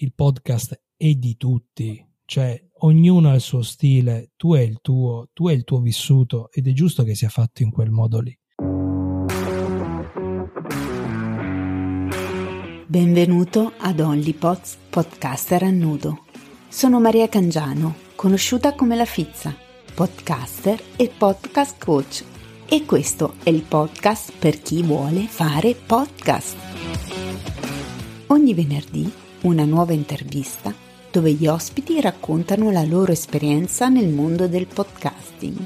il podcast è di tutti, cioè ognuno ha il suo stile, tu hai il tuo, tu hai il tuo vissuto ed è giusto che sia fatto in quel modo lì. Benvenuto ad OnlyPods Podcaster a nudo. Sono Maria Cangiano, conosciuta come La Fizza, podcaster e podcast coach. E questo è il podcast per chi vuole fare podcast. Ogni venerdì una nuova intervista dove gli ospiti raccontano la loro esperienza nel mondo del podcasting.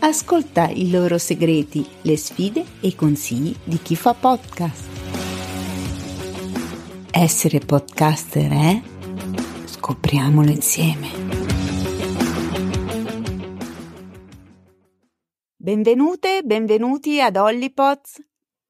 Ascolta i loro segreti, le sfide e i consigli di chi fa podcast. Essere podcaster è? Scopriamolo insieme. Benvenute, benvenuti ad Hollypods,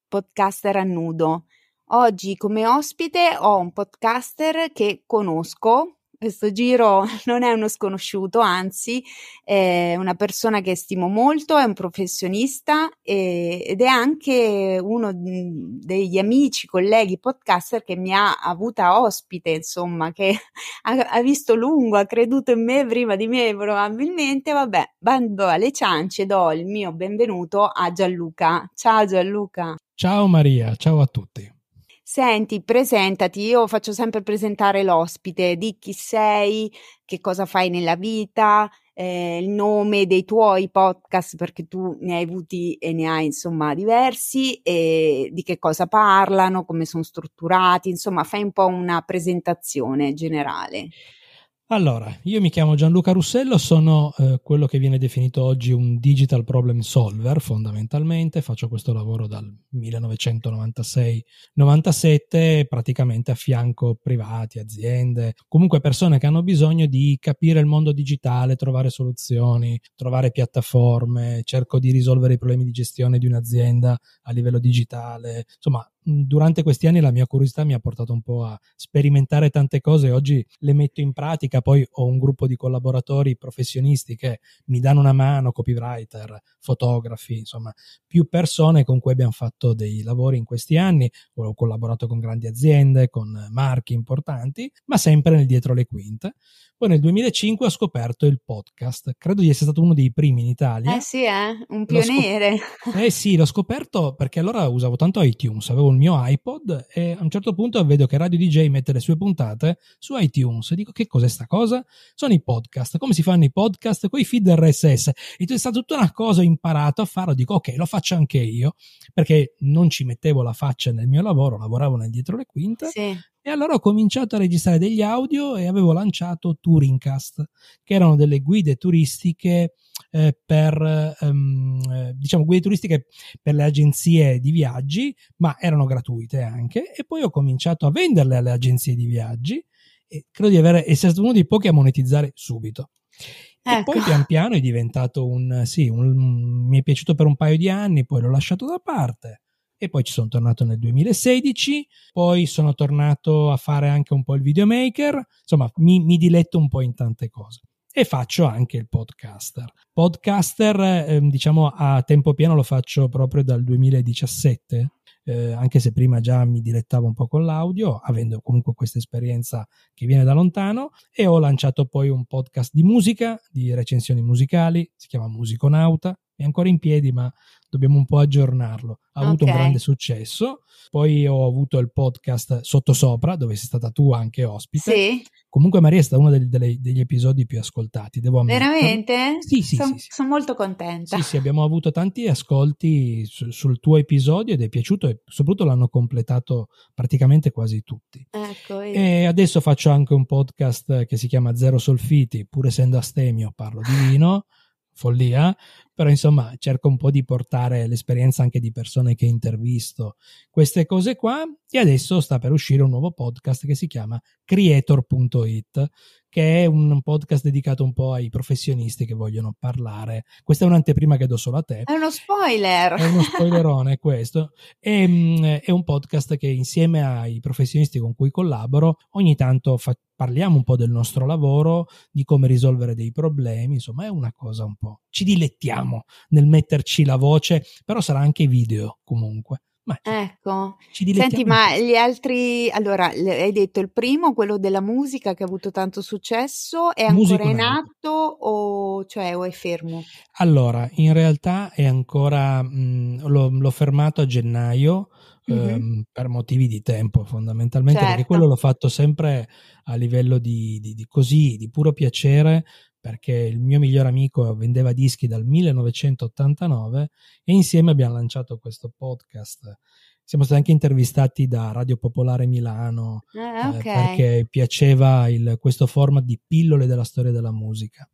podcaster a nudo. Oggi come ospite ho un podcaster che conosco, questo giro non è uno sconosciuto, anzi è una persona che stimo molto, è un professionista e, ed è anche uno degli amici, colleghi podcaster che mi ha avuta ospite, insomma, che ha, ha visto lungo, ha creduto in me prima di me probabilmente, vabbè, bando alle ciance, do il mio benvenuto a Gianluca. Ciao Gianluca. Ciao Maria, ciao a tutti. Senti, presentati, io faccio sempre presentare l'ospite, di chi sei, che cosa fai nella vita, eh, il nome dei tuoi podcast, perché tu ne hai avuti e ne hai insomma diversi, e di che cosa parlano, come sono strutturati, insomma fai un po' una presentazione generale. Allora, io mi chiamo Gianluca Russello, sono eh, quello che viene definito oggi un digital problem solver fondamentalmente, faccio questo lavoro dal 1996-97, praticamente a fianco privati, aziende, comunque persone che hanno bisogno di capire il mondo digitale, trovare soluzioni, trovare piattaforme, cerco di risolvere i problemi di gestione di un'azienda a livello digitale, insomma durante questi anni la mia curiosità mi ha portato un po' a sperimentare tante cose, oggi le metto in pratica, poi ho un gruppo di collaboratori professionisti che mi danno una mano, copywriter, fotografi, insomma, più persone con cui abbiamo fatto dei lavori in questi anni, ho collaborato con grandi aziende, con marchi importanti, ma sempre nel dietro le quinte. Poi nel 2005 ho scoperto il podcast, credo di essere stato uno dei primi in Italia. Eh sì, eh? un pioniere. Scop- eh sì, l'ho scoperto perché allora usavo tanto iTunes, avevo il mio iPod e a un certo punto vedo che Radio DJ mette le sue puntate su iTunes e dico che cos'è sta cosa? Sono i podcast, come si fanno i podcast? Con i feed RSS. E è stata tutta una cosa, ho imparato a farlo, dico ok, lo faccio anche io, perché non ci mettevo la faccia nel mio lavoro, lavoravo nel dietro le quinte. Sì. E allora ho cominciato a registrare degli audio e avevo lanciato Touringcast, che erano delle guide turistiche eh, per, ehm, diciamo, guide turistiche per le agenzie di viaggi, ma erano gratuite anche. E poi ho cominciato a venderle alle agenzie di viaggi e credo di avere, essere stato uno dei pochi a monetizzare subito. Ecco. E poi pian piano è diventato un, sì, un, mi è piaciuto per un paio di anni, poi l'ho lasciato da parte e poi ci sono tornato nel 2016, poi sono tornato a fare anche un po' il videomaker, insomma mi, mi diletto un po' in tante cose. E faccio anche il podcaster. Podcaster, eh, diciamo a tempo pieno lo faccio proprio dal 2017, eh, anche se prima già mi dilettavo un po' con l'audio, avendo comunque questa esperienza che viene da lontano, e ho lanciato poi un podcast di musica, di recensioni musicali, si chiama Musiconauta, è ancora in piedi, ma dobbiamo un po' aggiornarlo. Ha avuto okay. un grande successo. Poi ho avuto il podcast Sottosopra, dove sei stata tu anche ospite. Sì. Comunque, Maria è stata uno degli, degli, degli episodi più ascoltati, devo ammettere. Veramente? Sì, sì. Sono sì, sì. son molto contenta. Sì, sì, abbiamo avuto tanti ascolti su, sul tuo episodio ed è piaciuto e soprattutto l'hanno completato praticamente quasi tutti. Ecco, e adesso faccio anche un podcast che si chiama Zero Solfiti, pur essendo astemio parlo di vino follia, però insomma cerco un po' di portare l'esperienza anche di persone che intervisto, queste cose qua e adesso sta per uscire un nuovo podcast che si chiama creator.it che è un podcast dedicato un po' ai professionisti che vogliono parlare. Questa è un'anteprima che do solo a te. È uno spoiler. È uno spoilerone questo. E, mm, è un podcast che insieme ai professionisti con cui collaboro ogni tanto fa, parliamo un po' del nostro lavoro, di come risolvere dei problemi, insomma è una cosa un po'. Ci dilettiamo nel metterci la voce, però sarà anche video comunque Ma ecco, senti, ma gli altri, allora, hai detto il primo, quello della musica che ha avuto tanto successo, è ancora in atto o, cioè, o è fermo? Allora, in realtà è ancora, mh, l'ho, l'ho fermato a gennaio, mm-hmm. ehm, per motivi di tempo fondamentalmente, certo. perché quello l'ho fatto sempre a livello di, di, di, così, di puro piacere, perché il mio migliore amico vendeva dischi dal 1989 e insieme abbiamo lanciato questo podcast. Siamo stati anche intervistati da Radio Popolare Milano ah, okay. eh, perché piaceva il, questo format di pillole della storia della musica.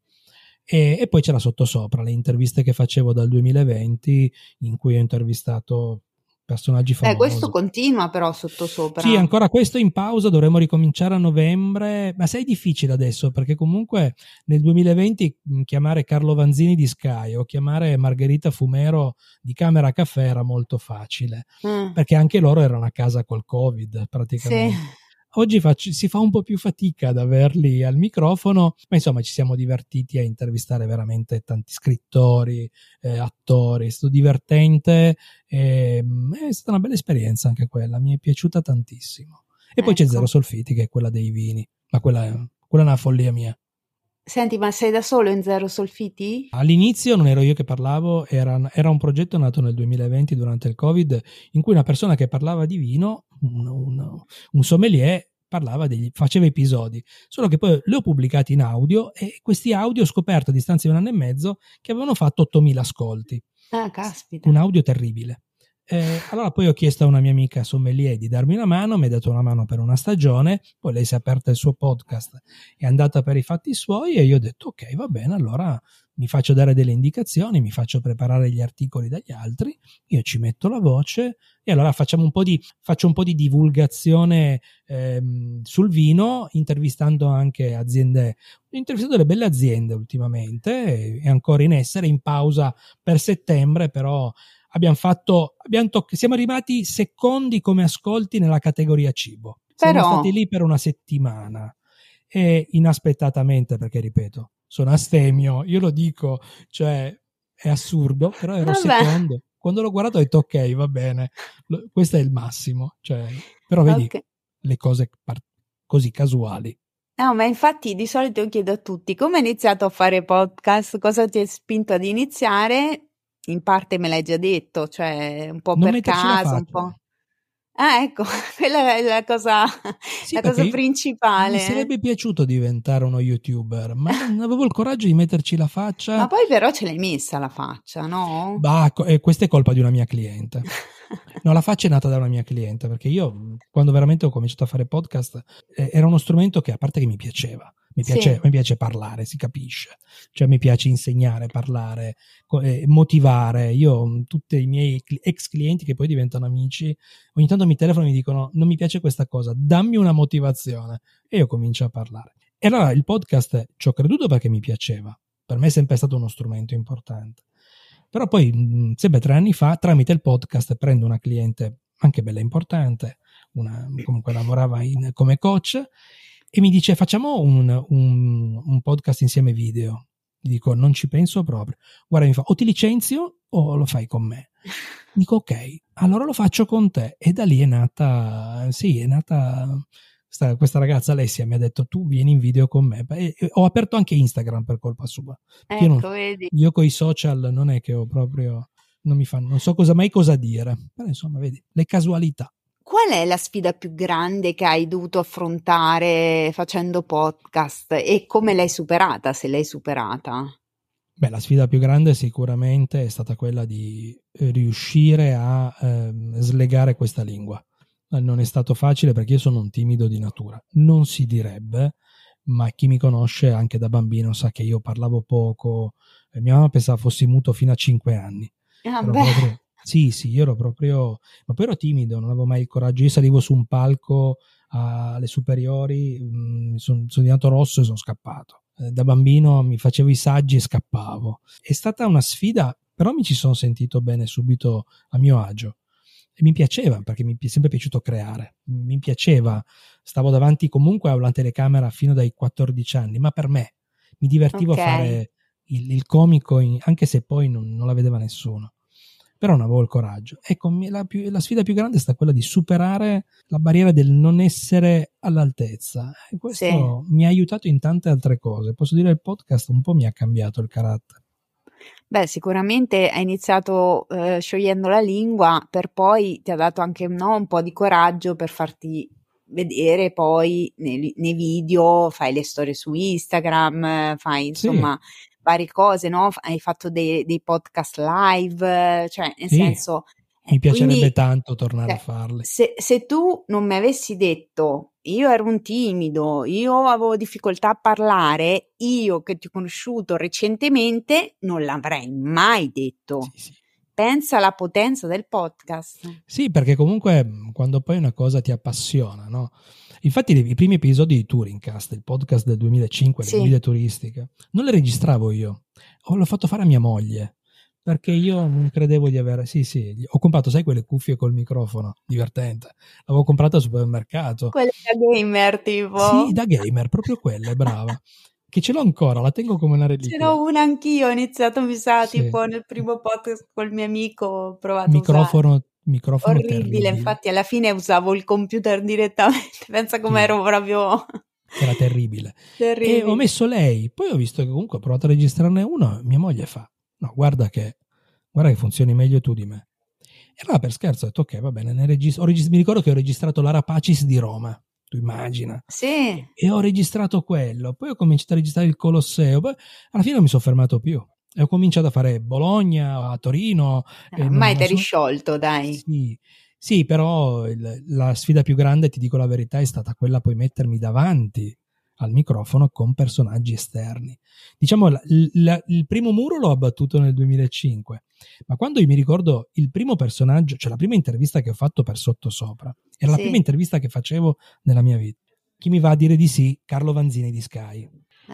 E, e, poi c'era sottosopra le interviste che facevo dal 2020 in cui ho intervistato personaggi famosi. Eh, questo continua però sottosopra. Sì, ancora questo in pausa, dovremmo ricominciare a novembre, ma sei difficile adesso perché comunque nel 2020 mm, chiamare Carlo Vanzini di Sky o chiamare Margherita Fumero di Camera Caffè era molto facile, mm. perché anche loro erano a casa col Covid praticamente. Sì. Oggi faccio, si fa un po' più fatica ad averli al microfono, ma insomma ci siamo divertiti a intervistare veramente tanti scrittori, eh, attori, è stato divertente, eh, è stata una bella esperienza anche quella, mi è piaciuta tantissimo. E ecco. poi c'è ecco. Zero Solfiti che è quella dei vini, ma quella, quella è una follia mia. Senti, ma sei da solo in Zero Solfiti? All'inizio non ero io che parlavo, era, era, un progetto nato nel 2020 durante il Covid, in cui una persona che parlava di vino un, un, un sommelier parlava degli, faceva episodi, solo che poi li ho pubblicati in audio e questi audio ho scoperto a distanza di un anno e mezzo che avevano fatto 8000 ascolti. Ah, caspita. Un audio terribile. Eh, allora poi ho chiesto a una mia amica sommelier di darmi una mano, mi ha dato una mano per una stagione, poi lei si è aperta il suo podcast, è andata per i fatti suoi e io ho detto ok va bene, allora mi faccio dare delle indicazioni, mi faccio preparare gli articoli dagli altri, io ci metto la voce e allora facciamo un po' di, faccio un po' di divulgazione ehm, sul vino, intervistando anche aziende, ho intervistato delle belle aziende ultimamente, è ancora in essere, in pausa per settembre, però abbiamo fatto, abbiamo toc- siamo arrivati secondi come ascolti nella categoria cibo. Siamo però... stati lì per una settimana e inaspettatamente, perché ripeto, sono astemio, io lo dico, cioè è assurdo, però ero Vabbè. secondo. Quando l'ho guardato ho detto ok, va bene, questo è il massimo, cioè, però vedi okay. le cose par- così casuali. No, ma infatti di solito chiedo a tutti come hai iniziato a fare podcast, cosa ti ha spinto ad iniziare? In parte me l'hai già detto, cioè un po' non per caso, un po'. Ah, ecco, quella è la cosa, sì, la cosa principale. Mi sarebbe piaciuto diventare uno youtuber, ma non avevo il coraggio di metterci la faccia. Ma poi però ce l'hai messa la faccia, no? Bah, e questa è colpa di una mia cliente. No, la faccia è nata da una mia cliente, perché io quando veramente ho cominciato a fare podcast eh, era uno strumento che a parte che mi piaceva, mi piace, sì. mi piace, parlare, si capisce. Cioè, mi piace insegnare, parlare, eh, motivare. Io, mm, tutti i miei ex clienti che poi diventano amici, ogni tanto mi telefonano e mi dicono: Non mi piace questa cosa, dammi una motivazione. E io comincio a parlare. E allora il podcast ci ho creduto perché mi piaceva. Per me è sempre stato uno strumento importante. Però poi, mm, sempre tre anni fa, tramite il podcast, prendo una cliente anche bella importante, una, comunque lavorava in, come coach e mi dice facciamo un, un, un, podcast insieme video. Gli dico non ci penso proprio. Guarda, mi fa o ti licenzio o lo fai con me. Dico ok, allora lo faccio con te. E da lì è nata, sì, è nata questa, questa ragazza Alessia mi ha detto tu vieni in video con me. E, e ho aperto anche Instagram per colpa sua. Ecco, io, non, io con i social non è che ho proprio, non mi fanno, non so cosa mai cosa dire. Però insomma, vedi, le casualità. Qual è la sfida più grande che hai dovuto affrontare facendo podcast e come l'hai superata, se l'hai superata? Beh, la sfida più grande sicuramente è stata quella di eh, riuscire a eh, slegare questa lingua. Non è stato facile perché io sono un timido di natura. Non si direbbe, ma chi mi conosce anche da bambino sa che io parlavo poco. Mia mamma pensava fossi muto fino a 5 anni. Ah, proprio, sì, sì, io ero proprio, ma poi ero timido, non avevo mai il coraggio. Io salivo su un palco alle superiori, mh, mm, sono, sono diventato rosso e sono scappato. Eh, da bambino mi facevo i saggi e scappavo. È stata una sfida, però mi ci sono sentito bene subito a mio agio. E mi piaceva perché mi è sempre piaciuto creare. Mi piaceva, stavo davanti comunque a una telecamera fino dai 14 anni, ma per me mi divertivo okay. a fare il, il comico, in, anche se poi non, non la vedeva nessuno però non avevo il coraggio. Ecco, la, più, la sfida più grande è stata quella di superare la barriera del non essere all'altezza. E questo sì. mi ha aiutato in tante altre cose. Posso dire il podcast un po' mi ha cambiato il carattere. Beh, sicuramente hai iniziato eh, sciogliendo la lingua, per poi ti ha dato anche no, un po' di coraggio per farti vedere poi nei, nei, video, fai le storie su Instagram, fai insomma sì. Varie cose, no? Hai fatto dei, dei podcast live, cioè nel sì. senso... Mi piacerebbe quindi, tanto tornare cioè, a farli. Se, se tu non mi avessi detto io ero un timido, io avevo difficoltà a parlare, io che ti ho conosciuto recentemente non l'avrei mai detto. Sì, sì. Pensa alla potenza del podcast. Sì, perché comunque quando poi una cosa ti appassiona, no? Infatti i primi episodi di Touringcast, il podcast del 2005, sì. le guide turistiche, non le registravo io, l'ho fatto fare a mia moglie perché io non credevo di avere. Sì, sì, ho comprato, sai, quelle cuffie col microfono, divertente. L'avevo comprata al supermercato. Quelle da gamer, tipo. Sì, da gamer, proprio quelle, brava. che ce l'ho ancora, la tengo come una reliquia. Ce l'ho una anch'io, ho iniziato, mi sa, sì. tipo nel primo podcast col mio amico, ho provato microfono, microfono Orribile, terribile. infatti alla fine usavo il computer direttamente, pensa come sì. ero proprio... Era terribile. terribile. E ho messo lei, poi ho visto che comunque ho provato a registrarne uno, mia moglie fa, no, guarda che, guarda che funzioni meglio tu di me. E allora per scherzo ho detto, ok, va bene, regist- regist- mi ricordo che ho registrato l'Arapacis di Roma, tu immagina. Sì. E ho registrato quello, poi ho cominciato a registrare il Colosseo, poi alla fine non mi sono fermato più. Ho cominciato a fare Bologna, a Torino. Ah, ormai ti eri sciolto, dai. Sì, sì però il, la sfida più grande, ti dico la verità, è stata quella poi mettermi davanti al microfono con personaggi esterni. Diciamo, la, la, il primo muro l'ho abbattuto nel 2005, ma quando io mi ricordo il primo personaggio, cioè la prima intervista che ho fatto per Sottosopra, era sì. la prima intervista che facevo nella mia vita. Chi mi va a dire di sì? Carlo Vanzini di Sky.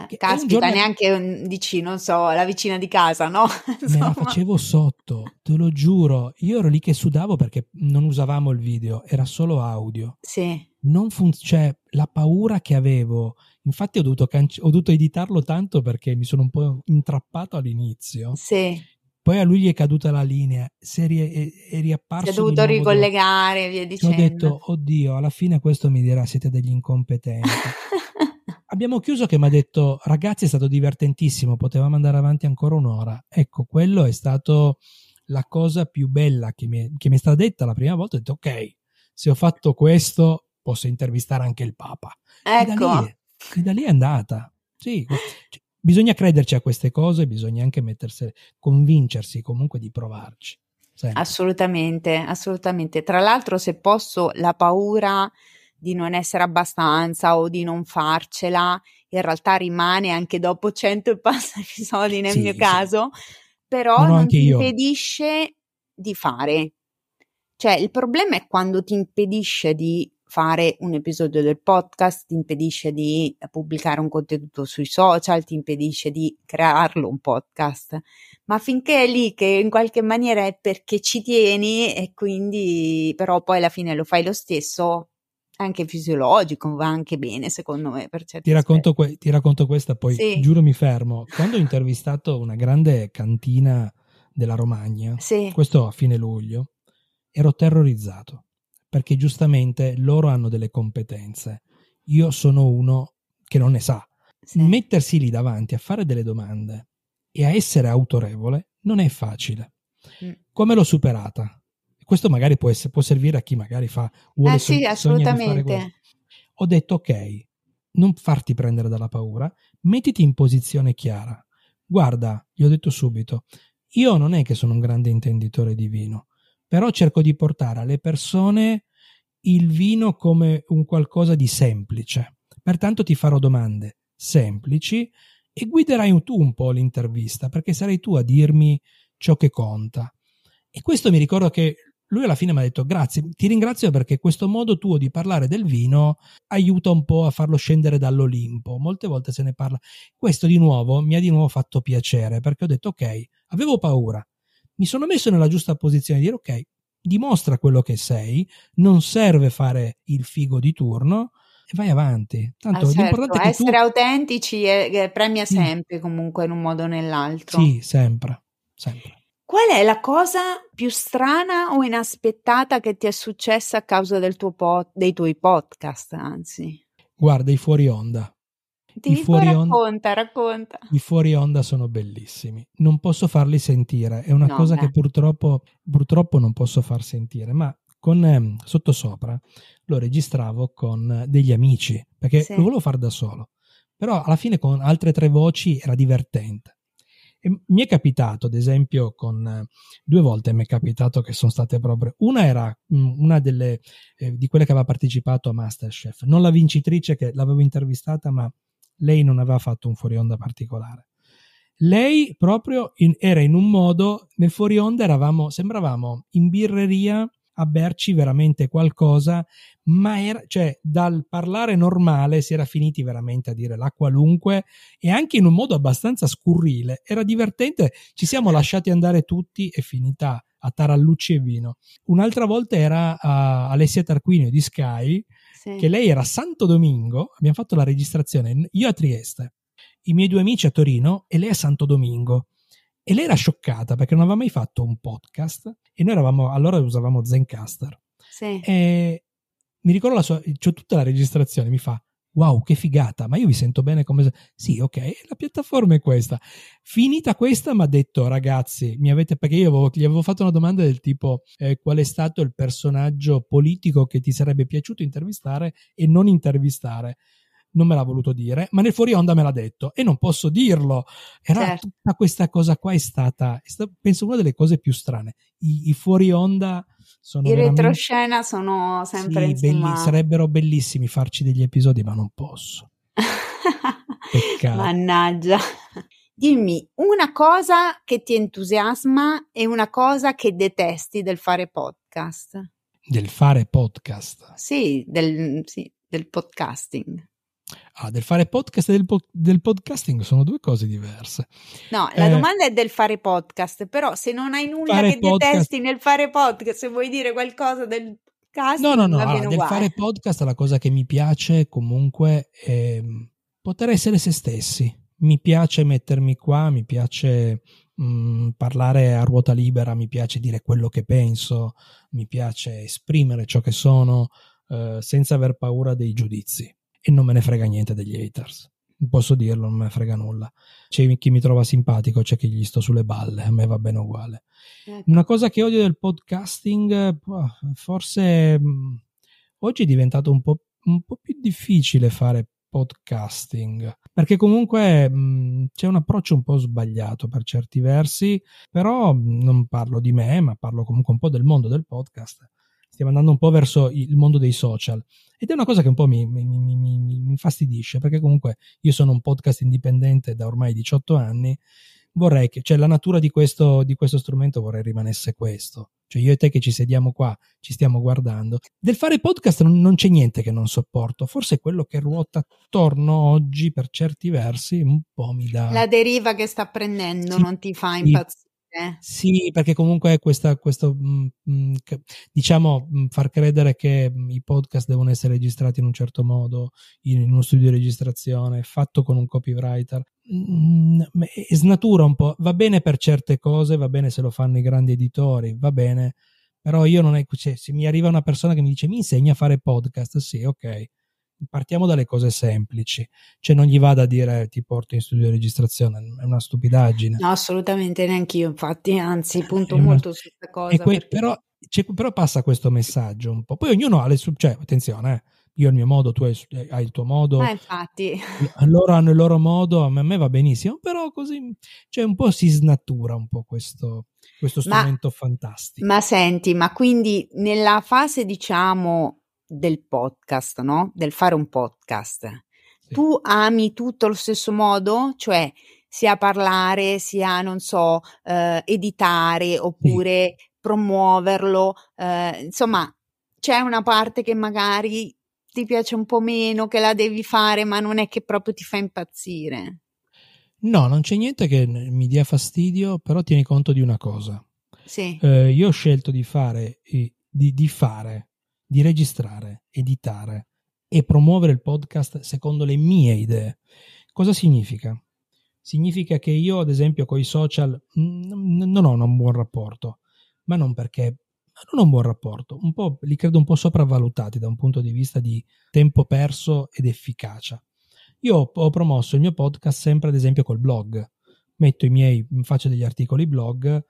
Eh, caspita, giorno... neanche dici, non so, la vicina di casa, no? Me la facevo sotto, te lo giuro. Io ero lì che sudavo perché non usavamo il video, era solo audio. Sì. Non fun- cioè, la paura che avevo Infatti ho dovuto, canc- ho dovuto editarlo tanto perché mi sono un po' intrappato all'inizio. Sì. Poi a lui gli è caduta la linea, si è, ri- è riapparso. Si è dovuto ricollegare, dopo. via dicendo. Ho detto, oddio, alla fine questo mi dirà siete degli incompetenti. Abbiamo chiuso che mi ha detto, ragazzi è stato divertentissimo, potevamo andare avanti ancora un'ora. Ecco, quello è stato la cosa più bella che mi, è, che mi è stata detta la prima volta. Ho detto, ok, se ho fatto questo posso intervistare anche il Papa. Ecco. E da lì è andata. Sì, cioè, bisogna crederci a queste cose, bisogna anche mettersi, convincersi comunque di provarci. Sempre. Assolutamente, assolutamente. Tra l'altro, se posso, la paura di non essere abbastanza o di non farcela, in realtà rimane anche dopo cento e passa episodi nel sì, mio sì. caso, però no, no, non ti io. impedisce di fare. Cioè, il problema è quando ti impedisce di fare un episodio del podcast, ti impedisce di pubblicare un contenuto sui social, ti impedisce di crearlo un podcast. Ma finché è lì che in qualche maniera è perché ci tieni e quindi però poi alla fine lo fai lo stesso, anche fisiologico, va anche bene secondo me. Ti, racconto que- ti racconto questa, poi sì. giuro mi fermo. Quando ho intervistato una grande cantina della Romagna, sì. questo a fine luglio, ero terrorizzato perché giustamente loro hanno delle competenze. Io sono uno che non ne sa. Sì. Mettersi lì davanti a fare delle domande e a essere autorevole non è facile. Mm. Come l'ho superata? Questo magari può, essere, può, servire a chi magari fa vuole eh sì, assolutamente. Ho detto ok, non farti prendere dalla paura, mettiti in posizione chiara. Guarda, gli ho detto subito, io non è che sono un grande intenditore di vino, però cerco di portare alle persone il vino come un qualcosa di semplice. Pertanto ti farò domande semplici e guiderai tu un po' l'intervista, perché sarai tu a dirmi ciò che conta. E questo mi ricordo che lui alla fine mi ha detto grazie, ti ringrazio perché questo modo tuo di parlare del vino aiuta un po' a farlo scendere dall'Olimpo. Molte volte se ne parla. Questo di nuovo mi ha di nuovo fatto piacere perché ho detto ok, avevo paura, mi sono messo nella giusta posizione di dire ok, dimostra quello che sei, non serve fare il figo di turno e vai avanti. Tanto ah, certo. l'importante è che essere tu... autentici è premia sempre sì. comunque in un modo o nell'altro. Sì, sempre, sempre. Qual è la cosa più strana o inaspettata che ti è successa a causa del tuo po- dei tuoi podcast, anzi? Guarda, i fuori onda. Ti fuori racconta, onda, racconta. I fuori onda sono bellissimi. Non posso farli sentire, è una no, cosa beh. che purtroppo, purtroppo non posso far sentire, ma con eh, sottosopra lo registravo con degli amici perché sì. lo volevo fare da solo però alla fine con altre tre voci era divertente e mi è capitato ad esempio con due volte mi è capitato che sono state proprio una era mh, una delle eh, di quelle che aveva partecipato a Masterchef non la vincitrice che l'avevo intervistata ma lei non aveva fatto un fuori onda particolare. Lei proprio in, era in un modo nel fuori onda eravamo sembravamo in birreria a berci veramente qualcosa, ma era, cioè, dal parlare normale si era finiti veramente a dire la qualunque e anche in un modo abbastanza scurrile. Era divertente, ci siamo lasciati andare tutti e finita a tarallucci e vino. Un'altra volta era uh, Alessia Tarquinio di Sky, sì. che lei era Santo Domingo, abbiamo fatto la registrazione, io a Trieste, i miei due amici a Torino e lei a Santo Domingo. E lei era scioccata perché non aveva mai fatto un podcast e noi eravamo, allora usavamo Zencaster. Sì. E mi ricordo la sua, c'ho tutta la registrazione, mi fa, wow, che figata, ma io vi sento bene come... Sì, ok, la piattaforma è questa. Finita questa mi ha detto, ragazzi, mi avete... perché io avevo, gli avevo fatto una domanda del tipo, eh, qual è stato il personaggio politico che ti sarebbe piaciuto intervistare e non intervistare? Non me l'ha voluto dire, ma nel fuori onda me l'ha detto e non posso dirlo. Era certo. tutta questa cosa qua è stata, è stata, penso, una delle cose più strane. I, i fuori onda sono I retroscena sono sempre sì, belli, sarebbero bellissimi farci degli episodi, ma non posso. Peccato. Mannaggia. Dimmi una cosa che ti entusiasma e una cosa che detesti del fare podcast. Del fare podcast? Sì, del, sì, del podcasting. Ah, del fare podcast e del, po- del, podcasting sono due cose diverse. No, la eh, domanda è del fare podcast, però se non hai nulla che podcast... detesti nel fare podcast, se vuoi dire qualcosa del podcast, no, no, no, allora, del fare podcast la cosa che mi piace comunque è poter essere se stessi. Mi piace mettermi qua, mi piace mh, mm, parlare a ruota libera, mi piace dire quello che penso, mi piace esprimere ciò che sono eh, senza aver paura dei giudizi e non me ne frega niente degli haters. Posso dirlo, non me ne frega nulla. C'è chi mi trova simpatico, c'è chi gli sto sulle balle, a me va bene uguale. Ecco. Una cosa che odio del podcasting, forse oggi è diventato un po', un po', più difficile fare podcasting perché comunque mh, c'è un approccio un po' sbagliato per certi versi però non parlo di me ma parlo comunque un po' del mondo del podcast stiamo andando un po' verso il mondo dei social. Ed è una cosa che un po' mi, mi, mi, mi infastidisce, perché comunque io sono un podcast indipendente da ormai 18 anni, vorrei che, cioè la natura di questo, di questo strumento vorrei rimanesse questo. Cioè io e te che ci sediamo qua, ci stiamo guardando. Del fare podcast non, non c'è niente che non sopporto, forse quello che ruota attorno oggi per certi versi un po' mi dà... La deriva che sta prendendo sì, non ti fa impazzire. Eh. Sì, perché comunque è questa, questo, mh, mm, mm, diciamo, mh, mm, far credere che i podcast devono essere registrati in un certo modo, in, in uno studio di registrazione, fatto con un copywriter, mh, snatura un po'. Va bene per certe cose, va bene se lo fanno i grandi editori, va bene, però io non è, cioè, se mi arriva una persona che mi dice mi insegna a fare podcast, sì, ok, partiamo dalle cose semplici, cioè non gli vada a dire ti porto in studio di registrazione, è una stupidaggine. No, assolutamente neanche io, infatti, anzi, punto una... molto su questa cosa. Que- perché... però, però, passa questo messaggio un po'. Poi ognuno ha le sue, cioè, attenzione, eh, io ho il mio modo, tu hai, hai il tuo modo. Ah, infatti. Loro hanno il loro modo, a me va benissimo, però così, cioè un po' si snatura un po' questo, questo strumento ma, fantastico. Ma senti, ma quindi nella fase, diciamo, del podcast, no? Del fare un podcast. Sì. Tu ami tutto allo stesso modo? Cioè, sia parlare, sia, non so, eh, editare oppure sì. promuoverlo. Eh, insomma, c'è una parte che magari ti piace un po' meno, che la devi fare, ma non è che proprio ti fa impazzire. No, non c'è niente che mi dia fastidio, però tieni conto di una cosa. Sì. Eh, io ho scelto di fare, di, di fare di registrare, editare e promuovere il podcast secondo le mie idee. Cosa significa? significa che io, ad esempio, con i social n- non ho un buon rapporto, ma non perché non ho un buon rapporto, un po', li credo un po' sopravvalutati da un punto di vista di tempo perso ed efficacia. Io ho promosso il mio podcast sempre, ad esempio, col blog. Metto i miei, faccio degli articoli blog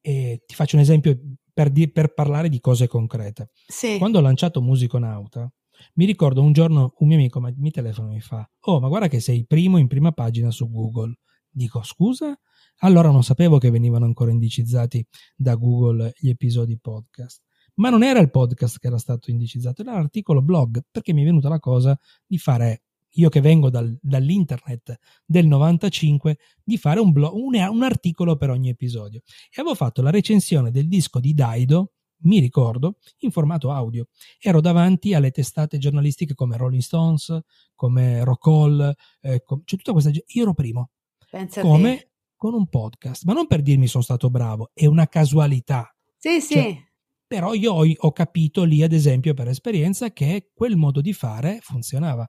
e ti faccio un esempio per, di, per parlare di cose concrete. Sì. Quando ho lanciato Musiconauta, mi ricordo un giorno un mio amico mi telefona e mi fa: Oh, ma guarda che sei primo in prima pagina su Google. Dico scusa? Allora non sapevo che venivano ancora indicizzati da Google gli episodi podcast. Ma non era il podcast che era stato indicizzato, era l'articolo blog, perché mi è venuta la cosa di fare, io che vengo dal, dall'internet del 95, di fare un, blog, un, un articolo per ogni episodio. E avevo fatto la recensione del disco di Daido, mi ricordo, in formato audio. Ero davanti alle testate giornalistiche come Rolling Stones, come Rock Hall, eh, com- cioè tutta questa gente. Io ero primo. Pensa come con un podcast, ma non per dirmi sono stato bravo, è una casualità. Sì, sì. Cioè, però io ho, ho, capito lì, ad esempio, per esperienza, che quel modo di fare funzionava.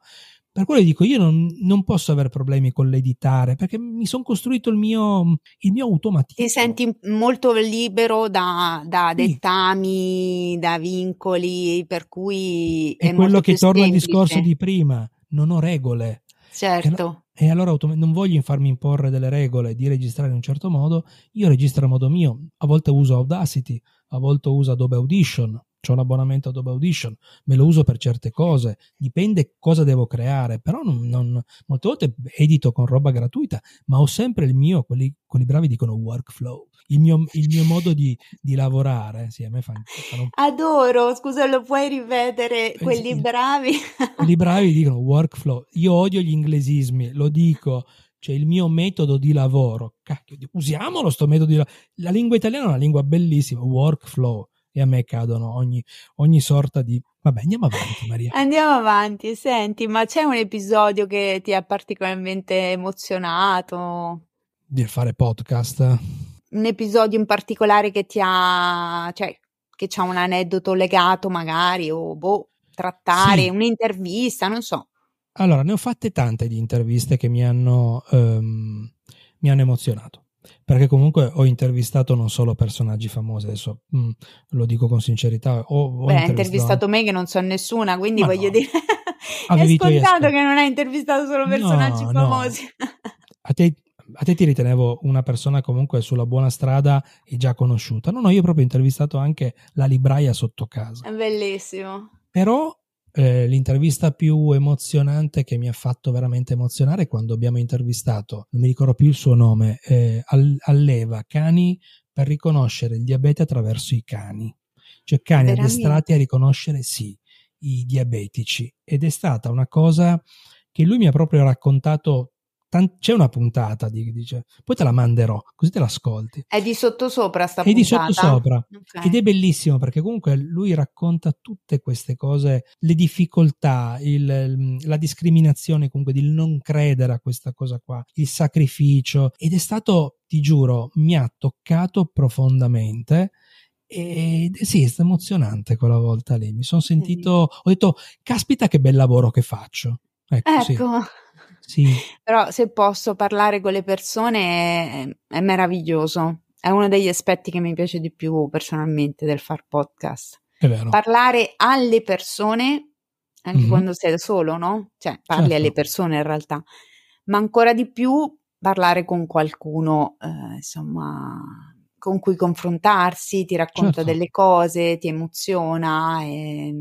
Per quello dico, io non, non posso avere problemi con l'editare, perché mi sono costruito il mio, il mio automatismo. Ti senti molto libero da, da dettami, sì. da vincoli, per cui... È, è quello che torna al discorso di prima, non ho regole. Certo. E allora non voglio farmi imporre delle regole di registrare in un certo modo, io registro a modo mio. A volte uso Audacity, a volte uso Adobe Audition, ho un abbonamento Adobe Audition, me lo uso per certe cose, dipende cosa devo creare, però non, non, molte volte edito con roba gratuita, ma ho sempre il mio, quelli, quelli bravi dicono workflow, il mio, il mio modo di, di, lavorare. Sì, a me fa, fanno... Adoro, scusa, lo puoi ripetere? Quelli bravi. quelli bravi dicono workflow, io odio gli inglesismi, lo dico cioè il mio metodo di lavoro. Cacchio, usiamolo sto metodo di lavoro. La lingua italiana è una lingua bellissima, workflow e a me cadono ogni, ogni sorta di... Vabbè, andiamo avanti Maria. Andiamo avanti, senti, ma c'è un episodio che ti ha particolarmente emozionato? Di fare podcast? Un episodio in particolare che ti ha... cioè, che c'ha un aneddoto legato magari, o boh, trattare, sì. un'intervista, non so. Allora, ne ho fatte tante di interviste che mi hanno, um, mi hanno emozionato perché comunque ho intervistato non solo personaggi famosi, adesso mh, mm, lo dico con sincerità. Ho, ho Beh, hai intervistato me che non so nessuna, quindi Ma voglio no. dire, è scontato che non hai intervistato solo personaggi no, famosi. No. A, te, a te ti ritenevo una persona comunque sulla buona strada e già conosciuta. No, no, io ho proprio intervistato anche la libraia sotto casa. È bellissimo. Però eh, l'intervista più emozionante che mi ha fatto veramente emozionare è quando abbiamo intervistato, non mi ricordo più il suo nome, eh, alleva cani per riconoscere il diabete attraverso i cani. Cioè cani veramente? addestrati a riconoscere sì, i diabetici. Ed è stata una cosa che lui mi ha proprio raccontato c'è una puntata di, dice, poi te la manderò, così te l'ascolti. È di sottosopra sta è puntata? È di sottosopra okay. ed è bellissimo perché comunque lui racconta tutte queste cose, le difficoltà, il, la discriminazione comunque di non credere a questa cosa qua, il sacrificio ed è stato, ti giuro, mi ha toccato profondamente e sì, è stato emozionante quella volta lì. Mi sono sentito, ho detto, caspita che bel lavoro che faccio. Ecco, ecco. Sì. Sì. Però se posso parlare con le persone è, è, meraviglioso. È uno degli aspetti che mi piace di più personalmente del far podcast. È vero. Parlare alle persone, anche mm-hmm. quando sei da solo, no? Cioè, parli certo. alle persone in realtà. Ma ancora di più parlare con qualcuno, eh, insomma, con cui confrontarsi, ti racconta certo. delle cose, ti emoziona. E,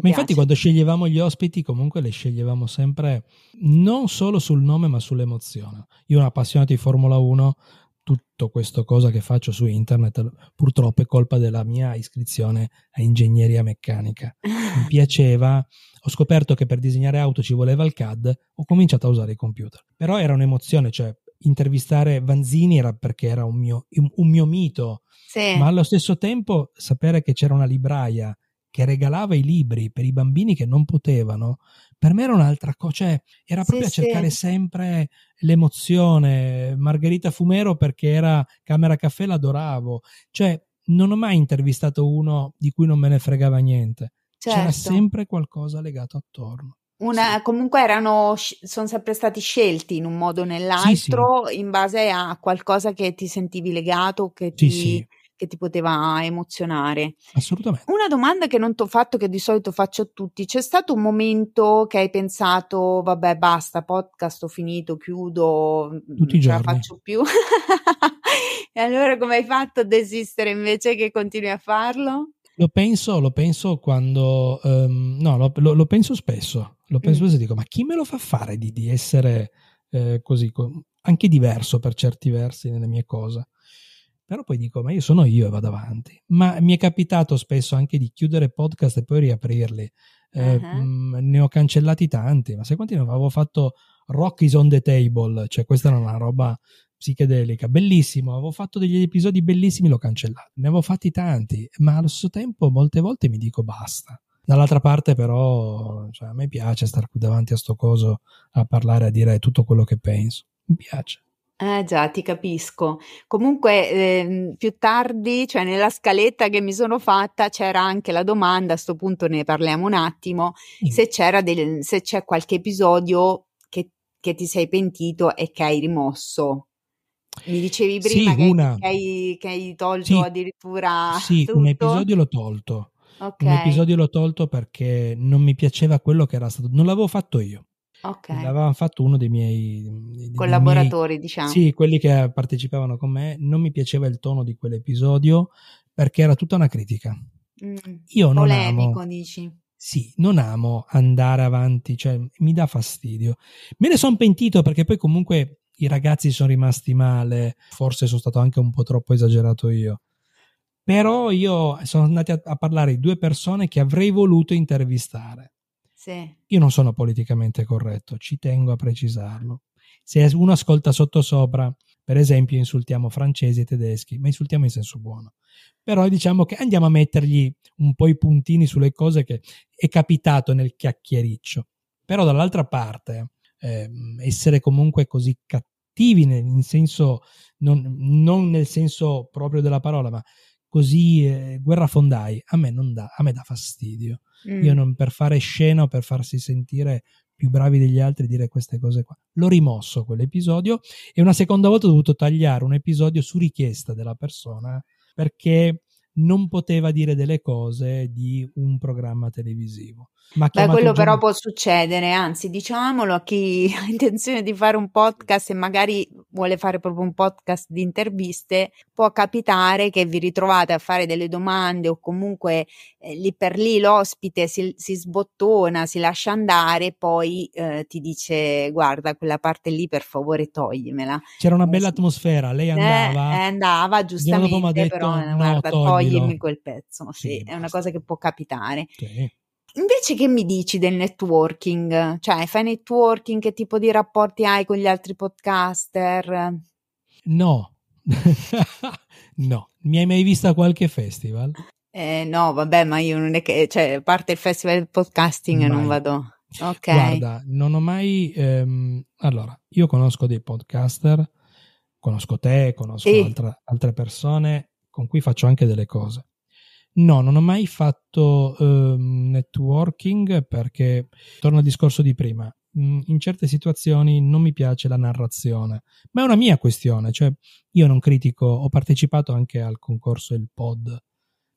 ma infatti quando sceglievamo gli ospiti comunque le sceglievamo sempre non solo sul nome ma sull'emozione. Io un appassionato di Formula 1, tutto questo cosa che faccio su internet purtroppo è colpa della mia iscrizione a ingegneria meccanica. Mi piaceva, ho scoperto che per disegnare auto ci voleva il CAD, ho cominciato a usare i computer. Però era un'emozione, cioè intervistare Vanzini era perché era un mio, un mio mito, sì. ma allo stesso tempo sapere che c'era una libraia che regalava i libri per i bambini che non potevano, per me era un'altra cosa, cioè era proprio sì, a cercare sì. sempre l'emozione. Margherita Fumero perché era Camera Caffè l'adoravo, cioè non ho mai intervistato uno di cui non me ne fregava niente. Certo. C'era sempre qualcosa legato attorno. Una, comunque erano, sono sempre stati scelti in un modo o nell'altro sì, sì. in base a qualcosa che ti sentivi legato, che ti, sì, che ti poteva emozionare. Assolutamente. Una domanda che non ti ho fatto, che di solito faccio a tutti: c'è stato un momento che hai pensato, vabbè, basta, podcast, ho finito, chiudo, tutti i giorni. Non la faccio più? e allora come hai fatto a desistere invece che continui a farlo? Lo penso, lo penso quando, um, no, lo, lo, lo, penso spesso, lo penso mm. spesso e dico, ma chi me lo fa fare di, di essere eh, così, anche diverso per certi versi nelle mie cose? Però poi dico, ma io sono io e vado avanti. Ma mi è capitato spesso anche di chiudere podcast e poi riaprirli. Eh, uh-huh. mh, ne ho cancellati tanti, ma sai quanti ne avevo fatto Rock is on the table, cioè questa era una roba psichedelica, bellissimo, avevo fatto degli episodi bellissimi, l'ho cancellato. Ne avevo fatti tanti, ma allo stesso tempo molte volte mi dico basta. Dall'altra parte però, cioè, a me piace stare qui davanti a sto coso a parlare, a dire tutto quello che penso. Mi piace. Eh già, ti capisco. Comunque, ehm, più tardi, cioè nella scaletta che mi sono fatta, c'era anche la domanda, a sto punto ne parliamo un attimo, mm. se c'era del, se c'è qualche episodio che, che, ti sei pentito e che hai rimosso. Mi dicevi prima sì, che, una... che, hai, che, hai, tolto sì, addirittura. Sì, tutto. un episodio l'ho tolto. Okay. Un episodio l'ho tolto perché non mi piaceva quello che era stato. Non l'avevo fatto io. Ok. L'aveva fatto uno dei miei dei collaboratori, miei, diciamo. Sì, quelli che partecipavano con me. Non mi piaceva il tono di quell'episodio perché era tutta una critica. Mm, Io non polemico, amo, dici. Sì, non amo andare avanti, cioè mi dà fastidio. Me ne sono pentito perché poi comunque i ragazzi sono rimasti male, forse sono stato anche un po' troppo esagerato io. Però io sono andati a, a parlare di due persone che avrei voluto intervistare sì. Io non sono politicamente corretto, ci tengo a precisarlo. Se uno ascolta sotto sopra, per esempio, insultiamo francesi e tedeschi, ma insultiamo in senso buono. Però diciamo che andiamo a mettergli un po' i puntini sulle cose che è capitato nel chiacchiericcio. Però dall'altra parte, eh, essere comunque così cattivi nel, senso, non, non, nel senso proprio della parola, ma così eh, guerrafondai, a me non dà, a me dà fastidio. Mm. Io non per fare scena o per farsi sentire più bravi degli altri dire queste cose qua. L'ho rimosso quell'episodio e una seconda volta ho dovuto tagliare un episodio su richiesta della persona perché non poteva dire delle cose di un programma televisivo. Ma Beh, quello però può succedere, anzi, diciamolo a chi ha intenzione di fare un podcast e magari vuole fare proprio un podcast di interviste, può capitare che vi ritrovate a fare delle domande o comunque eh, lì per lì l'ospite si, si, sbottona, si lascia andare e poi eh, ti dice guarda quella parte lì per favore toglimela. C'era una bella atmosfera, lei andava. Eh, andava giustamente, detto, però no, guarda toglimi quel pezzo, sì, sì è una cosa che può capitare. Sì. Invece che mi dici del networking? Cioè, fai networking? Che tipo di rapporti hai con gli altri podcaster? No. no. Mi hai mai visto a qualche festival? Eh, no, vabbè, ma io non è che, cioè, a parte il festival del podcasting mai. non vado. Ok. Guarda, non ho mai... Ehm, allora, io conosco dei podcaster, conosco te, conosco sì. altre, altre persone con cui faccio anche delle cose No, non ho mai fatto uh, networking perché, torno al discorso di prima, mm, in certe situazioni non mi piace la narrazione, ma è una mia questione, cioè io non critico, ho partecipato anche al concorso Il Pod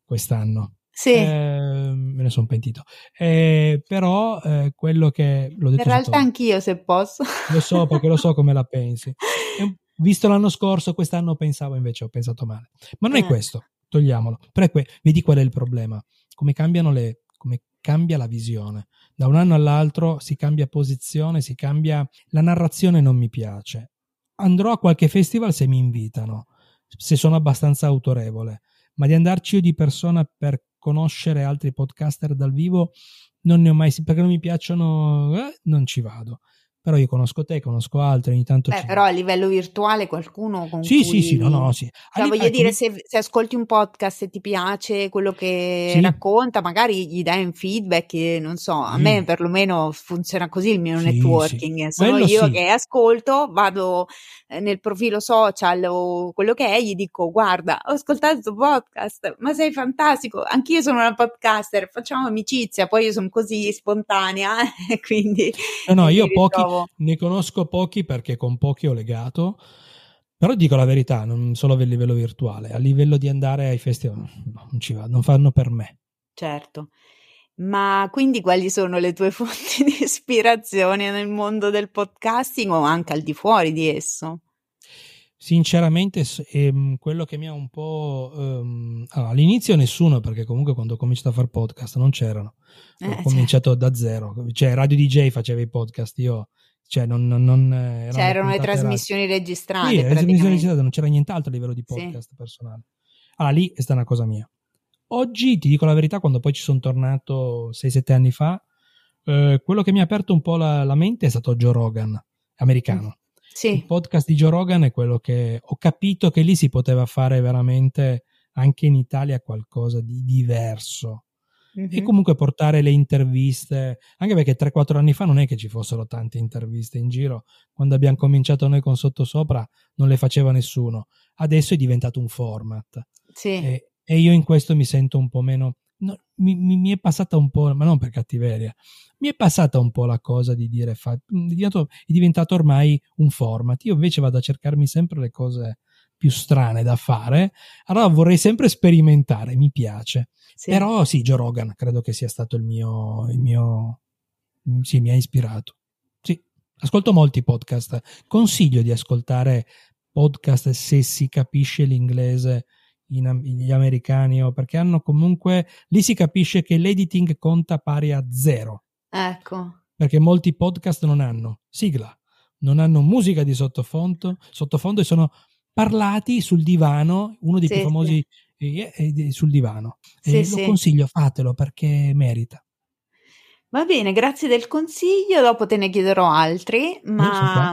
quest'anno. Sì. Eh, me ne sono pentito. Eh, però eh, quello che l'ho detto. In realtà sotto, anch'io se posso. Lo so perché lo so come la pensi. visto l'anno scorso, quest'anno pensavo invece ho pensato male. Ma non è eh. questo togliamolo. Però que- vedi qual è il problema? Come cambiano le, come cambia la visione. Da un anno all'altro si cambia posizione, si cambia. La narrazione non mi piace. Andrò a qualche festival se mi invitano, se sono abbastanza autorevole, ma di andarci io di persona per conoscere altri podcaster dal vivo non ne ho mai perché non mi piacciono, eh, non ci vado. Però io conosco te, conosco altri, ogni tanto... Beh, però a livello virtuale qualcuno con sì, cui... Sì, sì, no, no, sì. Cioè, voglio ecco, dire, se, se, ascolti un podcast e ti piace quello che sì. racconta, magari gli dai un feedback, e, non so, a me perlomeno funziona così il mio sì, networking. Sono quello io che ascolto, vado eh, nel profilo social o quello che è, gli dico, guarda, ho ascoltato questo podcast, ma sei fantastico, anch'io sono una podcaster, facciamo amicizia, poi io sono così spontanea, quindi... No, no, io pochi, ne conosco pochi perché con pochi ho legato, però dico la verità, non solo a livello virtuale, a livello di andare ai festival no, non ci va, non fanno per me. Certo. Ma quindi quali sono le tue fonti di ispirazione nel mondo del podcasting o anche al di fuori di esso? Sinceramente, ehm, quello che mi ha un po'. Ehm, allora, all'inizio nessuno, perché comunque quando ho cominciato a fare podcast non c'erano. Eh, ho cominciato certo. da zero. Cioè, Radio DJ faceva i podcast, io. Cioè, non, non, non erano cioè, erano le trasmissioni radio. registrate. Sì, le trasmissioni registrate, non c'era nient'altro a livello di podcast sì. personale. Allora, lì è stata una cosa mia. Oggi, ti dico la verità, quando poi ci sono tornato 6-7 anni fa, eh, quello che mi ha aperto un po' la, la mente è stato Joe Rogan, americano. Mm sì. Il podcast di Joe Rogan è quello che ho capito che lì si poteva fare veramente anche in Italia qualcosa di diverso. Mm-hmm. E comunque portare le interviste, anche perché 3-4 anni fa non è che ci fossero tante interviste in giro, quando abbiamo cominciato noi con Sottosopra non le faceva nessuno, adesso è diventato un format. Sì. E, e io in questo mi sento un po' meno, no, mi, mi, mi, è passata un po', ma non per cattiveria, mi è passata un po' la cosa di dire, fa, è, diventato, è diventato ormai un format. Io invece vado a cercarmi sempre le cose più strane da fare, allora vorrei sempre sperimentare, mi piace. Sì. Però sì, Joe Rogan credo che sia stato il mio, il mio, sì, mi ha ispirato. Sì, ascolto molti podcast, consiglio di ascoltare podcast se si capisce l'inglese in, gli americani o perché hanno comunque lì si capisce che l'editing conta pari a zero. Ecco. Perché molti podcast non hanno sigla, non hanno musica di sottofondo, sottofondo e sono parlati sul divano, uno dei sì, più famosi sì. è, è, è sul divano. Sì, e lo consiglio, fatelo perché merita. Va bene, grazie del consiglio, dopo te ne chiederò altri, ma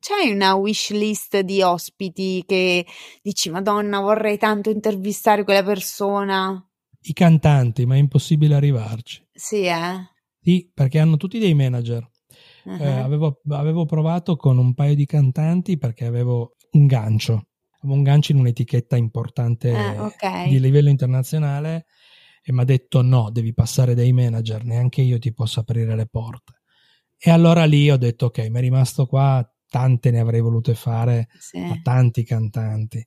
c'hai una wish list di ospiti che dici, Madonna, vorrei tanto intervistare quella persona? I cantanti, ma è impossibile arrivarci. Sì, eh? Sì, perché hanno tutti dei manager. Uh-huh. Eh, avevo, avevo, provato con un paio di cantanti perché avevo un gancio. Avevo un gancio in un'etichetta importante uh, okay. di livello internazionale e mi ha detto no, devi passare dai manager, neanche io ti posso aprire le porte. E allora lì ho detto ok, mi è rimasto qua tante ne avrei volute fare sì. a tanti cantanti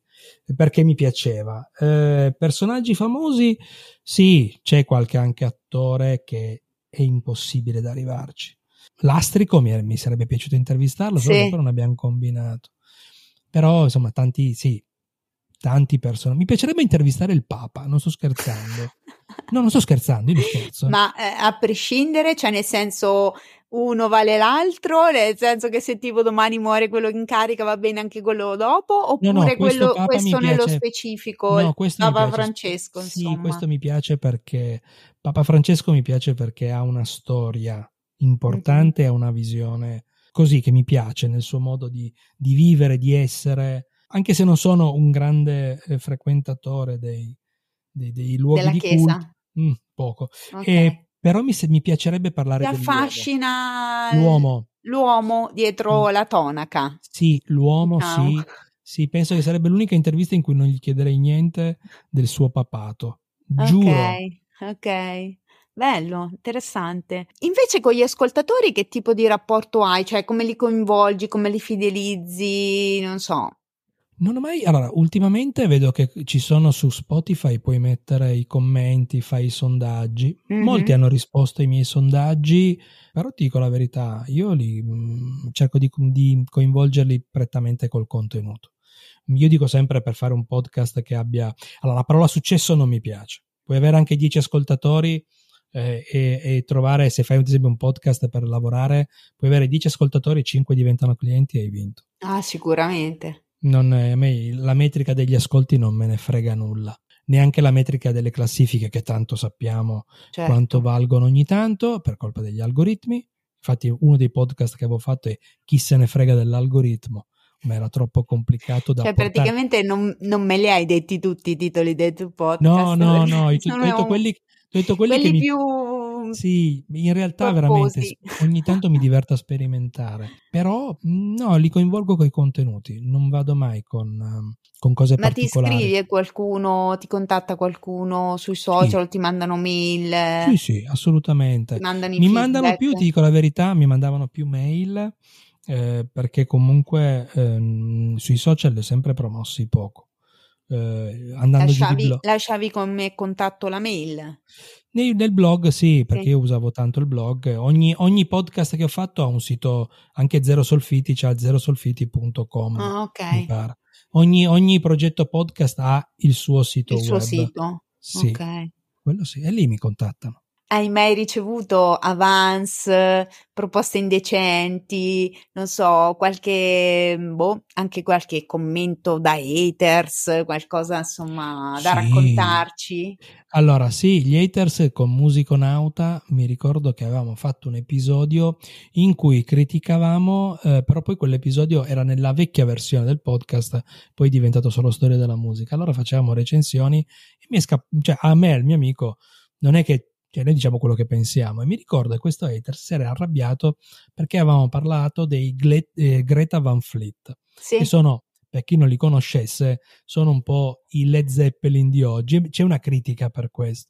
perché mi piaceva. Eh, personaggi famosi, sì, c'è qualche anche attore che è impossibile da arrivarci. Lastrico mi, mi sarebbe piaciuto intervistarlo, sì. solo che non abbiamo combinato. Però, insomma, tanti, sì, tanti personaggi. Mi piacerebbe intervistare il Papa, non sto scherzando. No, non sto scherzando, io scherzo. Ma eh, a prescindere, cioè nel senso uno vale l'altro, nel senso che se tipo domani muore quello in carica va bene anche quello dopo, oppure no, no, quello, questo nello specifico, no, Papa Francesco. Insomma. Sì, questo mi piace perché Papa Francesco mi piace perché ha una storia importante, ha una visione così che mi piace nel suo modo di, di vivere, di essere, anche se non sono un grande eh, frequentatore dei, dei, dei luoghi Della di chiesa. Culto, mm, poco. Okay. E però mi, mi piacerebbe parlare Ti affascina l'uomo. l'uomo dietro mm. la tonaca. Sì, l'uomo, oh. sì. Sì, penso che sarebbe l'unica intervista in cui non gli chiederei niente del suo papato. Giuro. Ok, ok. Bello, interessante. Invece con gli ascoltatori che tipo di rapporto hai? Cioè come li coinvolgi, come li fidelizzi? Non so. Non ho mai. Allora, ultimamente vedo che ci sono su Spotify, puoi mettere i commenti, fai i sondaggi. Mm-hmm. Molti hanno risposto ai miei sondaggi, però ti dico la verità, io li mh, mm, cerco di, di, coinvolgerli prettamente col contenuto. Io dico sempre per fare un podcast che abbia. Allora, la parola successo non mi piace. Puoi avere anche 10 ascoltatori. Eh, e, e, trovare, se fai ad esempio un podcast per lavorare, puoi avere 10 ascoltatori, 5 diventano clienti e hai vinto. Ah, sicuramente. Non, a me la metrica degli ascolti non me ne frega nulla. Neanche la metrica delle classifiche, che tanto sappiamo certo. quanto valgono ogni tanto per colpa degli algoritmi. Infatti uno dei podcast che avevo fatto è Chi se ne frega dell'algoritmo, ma era troppo complicato da Cioè portare. praticamente non, non me li hai detti tutti i titoli dei tuoi podcast. No, no, no, ho detto quelli, detto quelli, quelli che mi... più Sì, in realtà veramente corposi. s- ogni tanto mi diverto a sperimentare, però no, li coinvolgo con i contenuti, non vado mai con, ehm, con cose Ma ti particolari. scrivi e qualcuno, ti contatta qualcuno sui social, ti mandano mail, Sì, sì, assolutamente. ti Mi feedback? mandano più, ti dico la verità, mi mandavano più mail eh, perché comunque ehm, sui social li ho sempre promossi poco. Eh, andando Lasciavi, blog. lasciavi come contatto la mail? Nei- nel blog sì, perché Sì. io usavo tanto il blog. Ogni, ogni podcast che ho fatto ha un sito, anche Zero Solfiti, c'ha zerosolfiti.com, Ah, mi ok. pare. Ogni, ogni progetto podcast ha il suo sito Il suo web. sito? Sì, Ok. quello sì, e lì mi contattano. Hai mai ricevuto avance, proposte indecenti, non so, qualche, boh, anche qualche commento da haters, qualcosa insomma da Sì. raccontarci? Allora, sì, gli haters con Musiconauta, mi ricordo che avevamo fatto un episodio in cui criticavamo, eh, però poi quell'episodio era nella vecchia versione del podcast, poi è diventato solo storia della musica. Allora facevamo recensioni e mi è scapp- cioè, a me, il mio amico, non è che cioè, noi diciamo quello che pensiamo. E mi ricordo che questo hater si era arrabbiato perché avevamo parlato dei Gle- eh, Greta Van Fleet, Sì, che sono, per chi non li conoscesse, sono un po' i Led Zeppelin di oggi. C'è una critica per questo.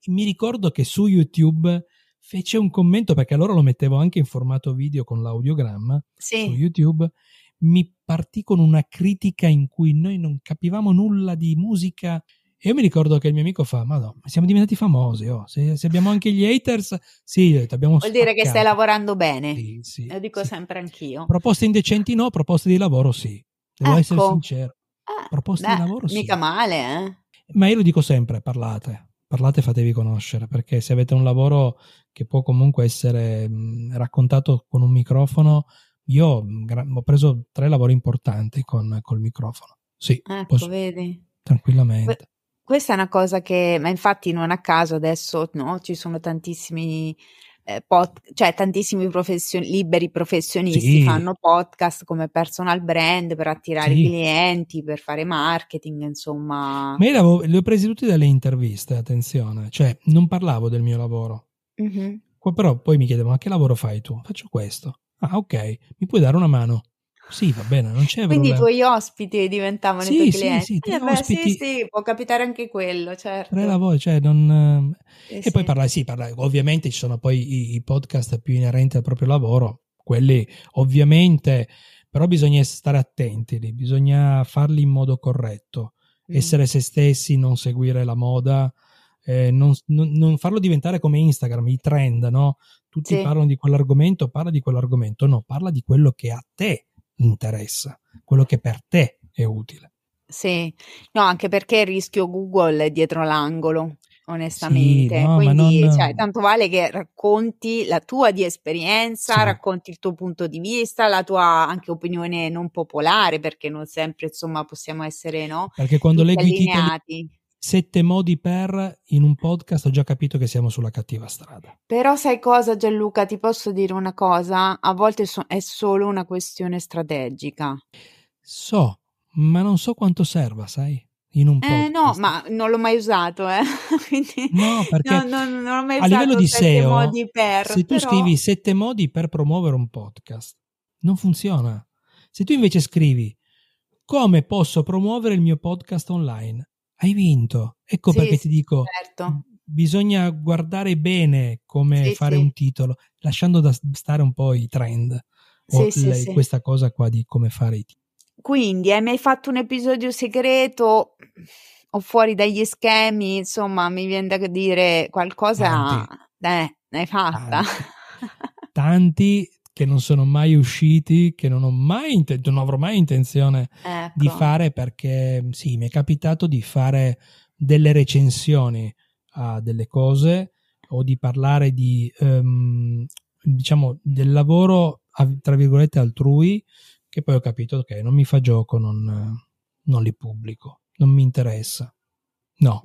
E mi ricordo che su YouTube fece un commento, perché allora lo mettevo anche in formato video con l'audiogramma su sì, YouTube, mi partì con una critica in cui noi non capivamo nulla di musica. Io mi ricordo che il mio amico fa: Ma no, siamo diventati famosi. Oh. Se, se abbiamo anche gli haters, sì, abbiamo vuol dire che stai spaccato." lavorando bene. Sì, sì, Lo dico sì. sempre anch'io. Proposte indecenti no, proposte di lavoro sì. Devo essere Ecco. sincero. Ah, proposte di beh, lavoro, sì. mica male, eh? Ma io lo dico sempre: parlate. Parlate e fatevi conoscere, perché se avete un lavoro che può comunque essere mh, raccontato con un microfono, io gra- ho preso tre lavori importanti con col microfono. Sì, Ecco, posso- vedi. tranquillamente. Questa è una cosa che, ma infatti non a caso adesso no, ci sono tantissimi, eh, pod- cioè tantissimi profession- liberi professionisti Sì. fanno podcast come personal brand per attirare Sì. clienti, per fare marketing, insomma. Ma io li ho presi tutti dalle interviste, attenzione, cioè non parlavo del mio lavoro. Mhm. Qua però poi mi chiedevo: ma che lavoro fai tu? Faccio questo. Ah, ok, mi puoi dare una mano? Sì, va bene, non c'è Quindi i tuoi ospiti diventavano Sì, i tuoi sì, clienti. sì, Eh beh, sì, ospiti. sì, può capitare anche quello, certo. Tre lavori, cioè non... Sì, E sì. poi parlare, sì, parlare, ovviamente ci sono poi i, i podcast più inerenti al proprio lavoro, quelli ovviamente, però bisogna stare attenti, lì, bisogna farli in modo corretto, Mm. essere se stessi, non seguire la moda, eh, non, non- non farlo diventare come Instagram, i trend, no? Tutti Sì. parlano di quell'argomento, parla di quell'argomento, no, parla di quello che a te interessa, quello che per te è utile. Sì, no, anche perché il rischio Google è dietro l'angolo, onestamente. Sì, no, Quindi, non- cioè, tanto vale che racconti la tua di esperienza, Sì. racconti il tuo punto di vista, la tua anche opinione non popolare, perché non sempre, insomma, possiamo essere, no? Perché quando tutti leggo i titoli. Sette modi per in un podcast ho già capito che siamo sulla cattiva strada. Però sai cosa, Gianluca? Ti posso dire una cosa? A volte so- è solo una questione strategica. So, ma non so quanto serva, sai, in un Eh, podcast. no, ma non l'ho mai usato, eh. Quindi No, perché no, no, non ho mai a livello usato di sette SEO, modi per, se tu però- scrivi sette modi per promuovere un podcast, non funziona. Se tu invece scrivi come posso promuovere il mio podcast online, hai vinto. Ecco Sì, perché sì, ti dico, certo. bisogna guardare bene come Sì, fare un titolo, lasciando da stare un po' i trend o le- questa cosa qua di come fare i titoli. Quindi, hai mai fatto un episodio segreto o fuori dagli schemi? Insomma, mi viene da dire qualcosa. Tanti. Eh, l'hai fatta. Tanti che non sono mai usciti, che non ho mai inten- non avrò mai intenzione Ecco. di fare perché sì, mi è capitato di fare delle recensioni a delle cose o di parlare di ehm, diciamo del lavoro tra virgolette altrui che poi ho capito che non mi fa gioco, non, non li pubblico, non mi interessa. No,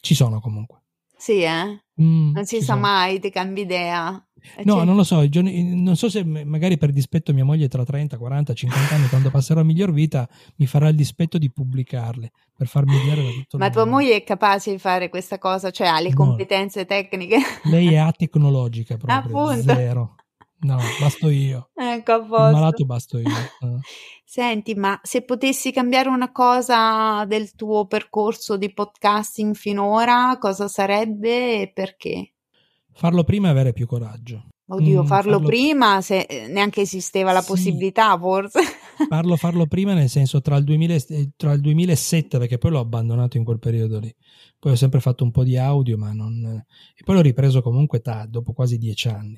ci sono comunque. Sì, eh? Mm, Non si sa sono. mai, ti cambi idea. No, cioè... non lo so, non so se magari per dispetto mia moglie tra 30, 40, 50 anni, quando passerà a miglior vita, mi farà il dispetto di pubblicarle per farmi vedere da tutto Ma tua moglie è capace di fare questa cosa, cioè ha le no. competenze tecniche? Lei è atecnologica proprio, Appunto. zero. No, basto io. Ecco, a posto. Il malato basto io. Eh. Senti, ma se potessi cambiare una cosa del tuo percorso di podcasting finora, cosa sarebbe e perché? Farlo prima e avere più coraggio. Oddio, mm, farlo, farlo, prima se eh, neanche esisteva la sì, possibilità, forse. Farlo, farlo prima nel senso tra il, 2000, eh, tra il, 2007, perché poi l'ho abbandonato in quel periodo lì. Poi ho sempre fatto un po' di audio, ma non... E poi l'ho ripreso comunque ta, dopo quasi dieci anni.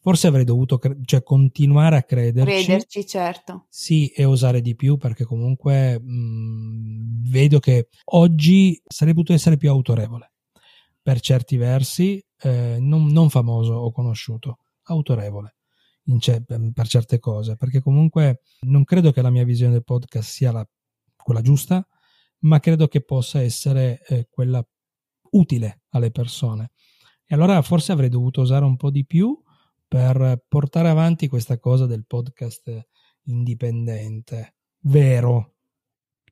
Forse avrei dovuto cre- cioè, continuare a crederci. Crederci, certo. Sì, e osare di più perché comunque mh, mm, vedo che oggi sarei potuto essere più autorevole. Per certi versi, eh, non, non, famoso o conosciuto, autorevole ce- per certe cose. Perché comunque non credo che la mia visione del podcast sia la, quella giusta, ma credo che possa essere eh, quella utile alle persone. E allora forse avrei dovuto usare un po' di più per portare avanti questa cosa del podcast indipendente. Vero,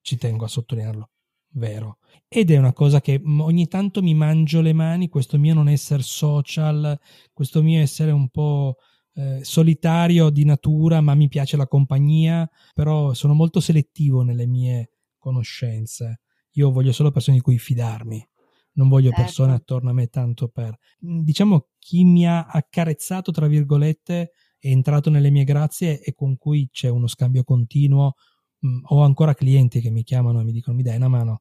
ci tengo a sottolinearlo, vero. Ed è una cosa che ogni tanto mi mangio le mani, questo mio non essere social, questo mio essere un po' eh, solitario di natura, ma mi piace la compagnia, però sono molto selettivo nelle mie conoscenze. Io voglio solo persone di cui fidarmi non voglio certo. persone attorno a me tanto per... Diciamo chi mi ha accarezzato, tra virgolette, è entrato nelle mie grazie e con cui c'è uno scambio continuo. Mm, ho ancora clienti che mi chiamano e mi dicono mi dai una mano,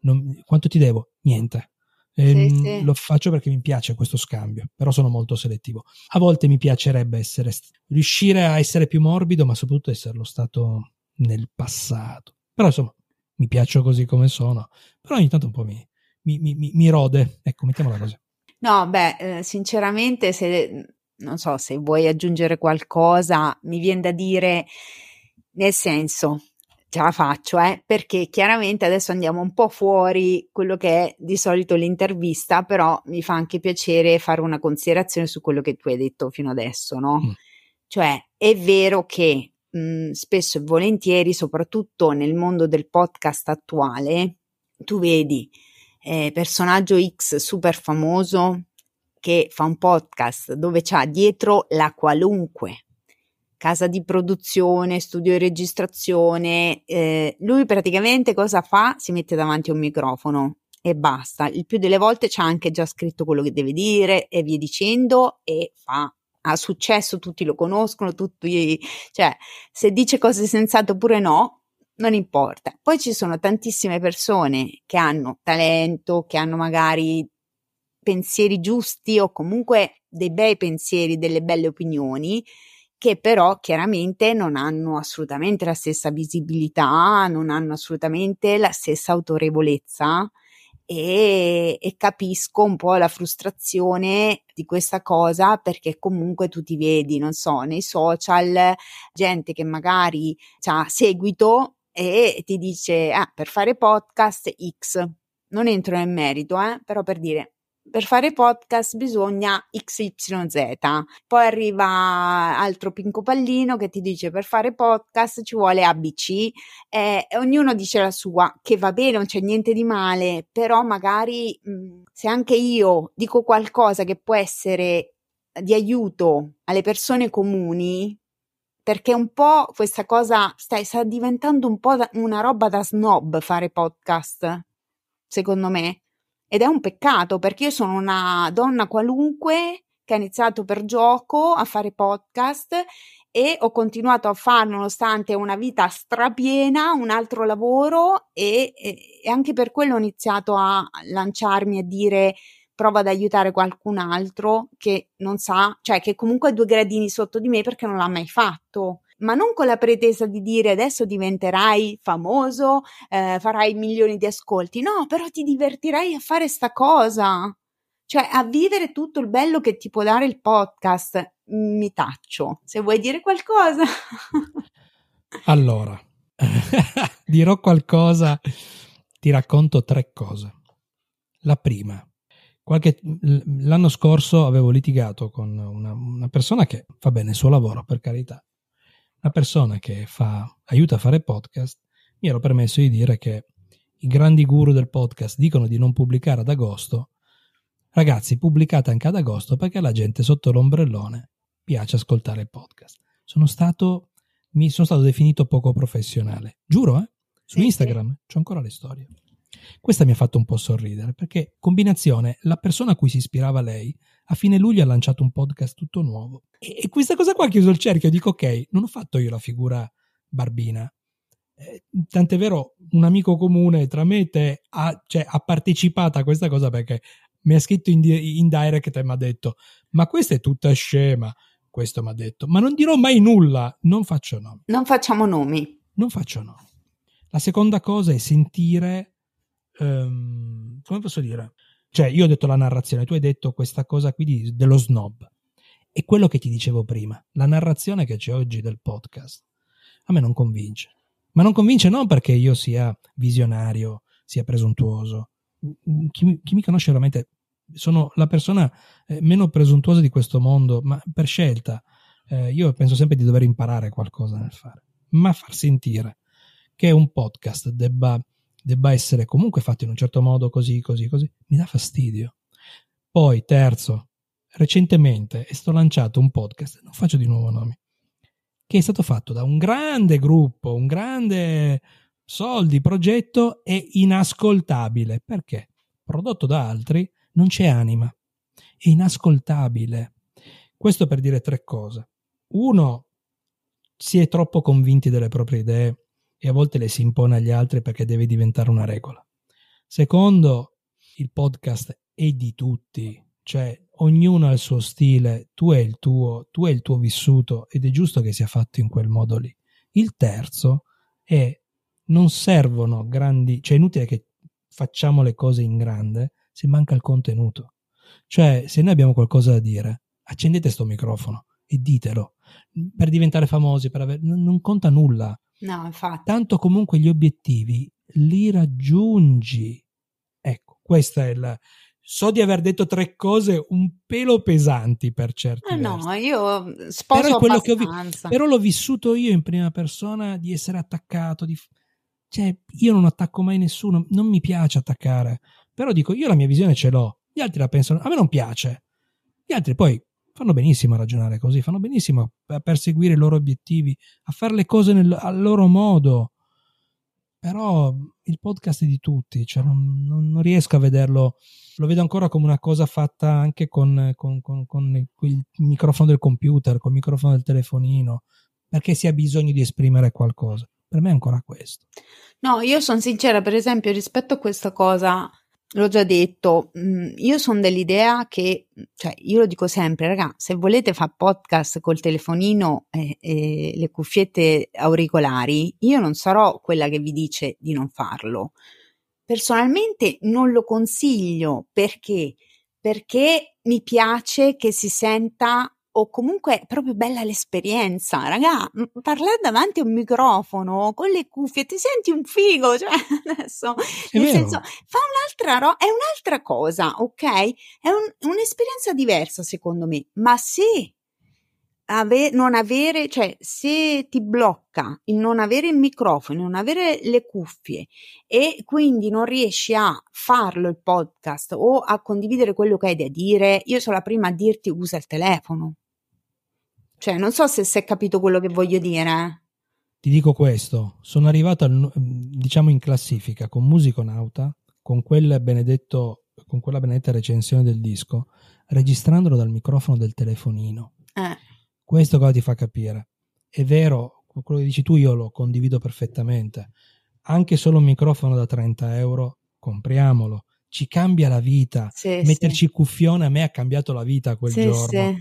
non, quanto ti devo? Niente. Ehm, sì, sì. Lo faccio perché mi piace questo scambio, però sono molto selettivo. A volte mi piacerebbe essere, riuscire a essere più morbido, ma soprattutto esserlo stato nel passato. Però insomma, mi piaccio così come sono, però ogni tanto un po' mi, mi, mi, mi rode. Ecco, mettiamola così. No, beh, eh, sinceramente, se non so se vuoi aggiungere qualcosa, mi viene da dire, nel senso, ce la faccio, eh, perché chiaramente adesso andiamo un po' fuori quello che è di solito l'intervista, però mi fa anche piacere fare una considerazione su quello che tu hai detto fino adesso, no? Mm. Cioè, è vero che mh, mm, spesso e volentieri, soprattutto nel mondo del podcast attuale, tu vedi eh, personaggio X super famoso che fa un podcast dove c'ha dietro la qualunque casa di produzione, studio di registrazione, eh, lui praticamente cosa fa? Si mette davanti a un microfono e basta. Il più delle volte c'ha anche già scritto quello che deve dire e via dicendo e fa ha successo, tutti lo conoscono, tutti, cioè se dice cose sensate oppure no, non importa. Poi ci sono tantissime persone che hanno talento, che hanno magari pensieri giusti o comunque dei bei pensieri, delle belle opinioni, che però chiaramente non hanno assolutamente la stessa visibilità, non hanno assolutamente la stessa autorevolezza e, e, capisco un po' la frustrazione di questa cosa perché comunque tu ti vedi, non so, nei social, gente che magari ha seguito e ti dice ah, per fare podcast X. Non entro nel merito, eh, però per dire per fare podcast bisogna XYZ. Poi arriva altro pinco pallino che ti dice per fare podcast ci vuole ABC eh, e ognuno dice la sua, che va bene, non c'è niente di male, però magari mh, se anche io dico qualcosa che può essere di aiuto alle persone comuni, perché un po' questa cosa stai, sta diventando un po' una roba da snob fare podcast, secondo me. Ed è un peccato perché io sono una donna qualunque che ha iniziato per gioco a fare podcast e ho continuato a farlo nonostante una vita strapiena, un altro lavoro e, e, e anche per quello ho iniziato a lanciarmi a dire prova ad aiutare qualcun altro che non sa, cioè che comunque è due gradini sotto di me perché non l'ha mai fatto. Ma non con la pretesa di dire adesso diventerai famoso, eh, farai milioni di ascolti. No, però ti divertirai a fare sta cosa. Cioè, a vivere tutto il bello che ti può dare il podcast. Mi taccio. Se vuoi dire qualcosa. allora, dirò qualcosa, ti racconto tre cose. La prima, qualche, l'anno scorso avevo litigato con una, una, persona che fa bene il suo lavoro, per carità. Una persona che fa, aiuta a fare podcast. Mi ero permesso di dire che i grandi guru del podcast dicono di non pubblicare ad agosto. Ragazzi, pubblicate anche ad agosto perché la gente sotto l'ombrellone piace ascoltare il podcast. Sono stato, mi sono stato definito poco professionale. Giuro, eh? Su Instagram c'ho ancora le storie. Questa mi ha fatto un po' sorridere perché, combinazione, la persona a cui si ispirava lei a fine luglio ha lanciato un podcast tutto nuovo. E, e questa cosa qua ha chiuso il cerchio. Dico, ok, non ho fatto io la figura barbina. Eh, tant'è vero, un amico comune tra me e te ha, cioè, ha partecipato a questa cosa perché mi ha scritto in, in direct e mi ha detto: Ma questa è tutta scema. Questo mi ha detto, ma non dirò mai nulla. Non faccio nomi. Non facciamo nomi. Non faccio nomi. La seconda cosa è sentire um, come posso dire? Cioè, io ho detto la narrazione, tu hai detto questa cosa qui di, dello snob. E quello che ti dicevo prima, la narrazione che c'è oggi del podcast, a me non convince. Ma non convince non perché io sia visionario, sia presuntuoso. Chi, chi mi conosce veramente, sono la persona eh, meno presuntuosa di questo mondo, ma per scelta. Eh, io penso sempre di dover imparare qualcosa nel fare. Ma far sentire che un podcast debba debba essere comunque fatto in un certo modo, così, così, così, mi dà fastidio. Poi, terzo, recentemente è stato lanciato un podcast, non faccio di nuovo nomi, che è stato fatto da un grande gruppo, un grande soldi, progetto, è inascoltabile. Perché? Prodotto da altri, non c'è anima. È inascoltabile. Questo per dire tre cose. Uno, si è troppo convinti delle proprie idee e a volte le si impone agli altri perché deve diventare una regola. Secondo, il podcast è di tutti, cioè ognuno ha il suo stile, tu hai il tuo, tu hai il tuo vissuto ed è giusto che sia fatto in quel modo lì. Il terzo è non servono grandi, cioè è inutile che facciamo le cose in grande se manca il contenuto. Cioè, se noi abbiamo qualcosa da dire, accendete sto microfono e ditelo. Per diventare famosi, per aver... non conta nulla. No, infatti. Tanto comunque gli obiettivi li raggiungi. Ecco, questa è la... So di aver detto tre cose un pelo pesanti per certi eh versi. No, io sposo però, abbastanza. Vi... però l'ho vissuto io in prima persona di essere attaccato, di... cioè io non attacco mai nessuno, non mi piace attaccare, però dico io la mia visione ce l'ho, gli altri la pensano, a me non piace. Gli altri poi fanno benissimo a ragionare così, fanno benissimo a perseguire i loro obiettivi, a fare le cose nel, al loro modo. Però il podcast è di tutti, cioè non, non, riesco a vederlo, lo vedo ancora come una cosa fatta anche con, con, con, con il microfono del computer, col microfono del telefonino, perché si ha bisogno di esprimere qualcosa. Per me è ancora questo. No, io sono sincera, per esempio, rispetto a questa cosa, l'ho già detto, mm, io sono dell'idea che, cioè, io lo dico sempre, raga, se volete fare podcast col telefonino e, e, le cuffiette auricolari, io non sarò quella che vi dice di non farlo. Personalmente non lo consiglio perché? Perché mi piace che si senta o comunque è proprio bella l'esperienza, raga, parlare davanti a un microfono con le cuffie, ti senti un figo, cioè adesso, è nel vero. senso, fa un'altra roba, è un'altra cosa, ok? È un, un'esperienza diversa secondo me, ma se ave- non avere, cioè se ti blocca il non avere il microfono, non avere le cuffie e quindi non riesci a farlo il podcast o a condividere quello che hai da dire, io sono la prima a dirti usa il telefono. Cioè, non so se si è capito quello che voglio dire. Ti dico questo, sono arrivato al, diciamo in classifica con Musiconauta, con, quel benedetto, con quella benedetta recensione del disco, registrandolo dal microfono del telefonino. Eh. Questo cosa ti fa capire. È vero, quello che dici tu io lo condivido perfettamente. Anche solo un microfono da 30 euro, compriamolo. Ci cambia la vita. Sì, Metterci sì. cuffione a me ha cambiato la vita quel sì, giorno. Sì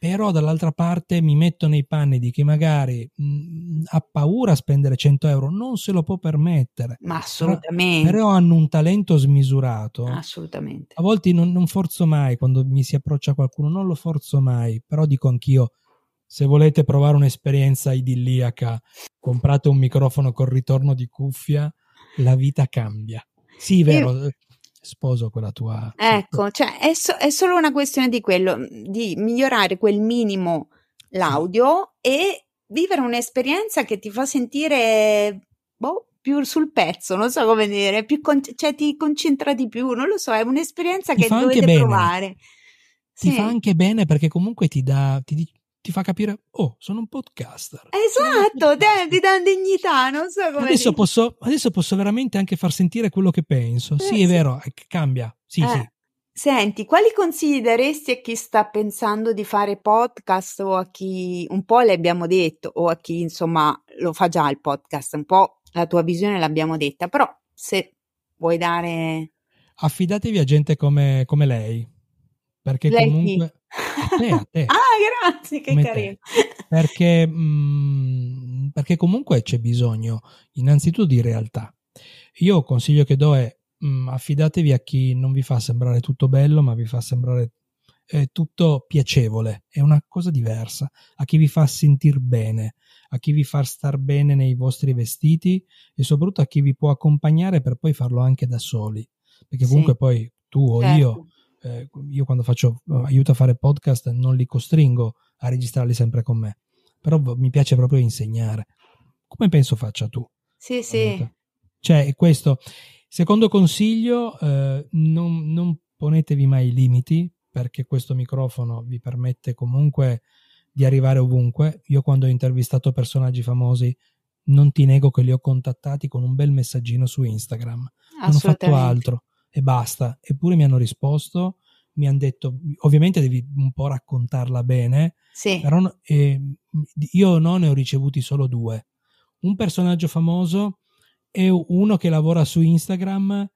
però dall'altra parte mi metto nei panni di chi magari mh, ha paura a spendere 100 euro, non se lo può permettere. Ma assolutamente. Però, però hanno un talento smisurato. Assolutamente. A volte non, non, forzo mai quando mi si approccia qualcuno, non lo forzo mai, però dico anch'io, se volete provare un'esperienza idilliaca, comprate un microfono col ritorno di cuffia, la vita cambia. Sì, vero. Io sposo quella tua. Ecco, cioè è, so- è solo una questione di quello, di migliorare quel minimo l'audio e vivere un'esperienza che ti fa sentire boh, più sul pezzo, non so come dire, più con- cioè ti concentra di più, non lo so, è un'esperienza Ti che dovete provare. Ti Sì. fa anche bene perché comunque ti dà, ti, ti fa capire, oh, sono un podcaster. Un Esatto, te- podcaster. ti dà dignità, non so come Adesso posso, adesso posso veramente anche far sentire quello che penso. Eh, Sì, sì. è vero, eh, cambia. Sì, Eh, sì. Senti, quali consigli daresti a chi sta pensando di fare podcast o a chi un po' le abbiamo detto o a chi insomma lo fa già il podcast, un po' la tua visione l'abbiamo detta, però se vuoi dare Affidatevi a gente come, come lei. Perché lei chi? A te, a te. Ah, grazie, che come te. carino. Perché, mm, perché comunque c'è bisogno innanzitutto di realtà. Io il consiglio che do è mm, affidatevi a chi non vi fa sembrare tutto bello, ma vi fa sembrare eh, tutto piacevole. È una cosa diversa. A chi vi fa sentire bene, a chi vi fa star bene nei vostri vestiti e soprattutto a chi vi può accompagnare per poi farlo anche da soli. Perché Sì. comunque poi tu o Certo. io eh, io quando faccio eh, aiuto a fare podcast non li costringo a registrarli sempre con me, però mi piace proprio insegnare. Come penso faccia tu? Sì, sì. Cioè, questo. Secondo consiglio, eh, non, non ponetevi mai limiti, perché questo microfono vi permette comunque di arrivare ovunque. Io quando ho intervistato personaggi famosi, non ti nego che li ho contattati con un bel messaggino su Instagram non ho fatto altro e basta. Eppure mi hanno risposto, mi hanno detto, ovviamente devi un po' raccontarla bene, Sì. però eh, io no ne ho ricevuti solo due. Un personaggio famoso e uno che lavora su Instagram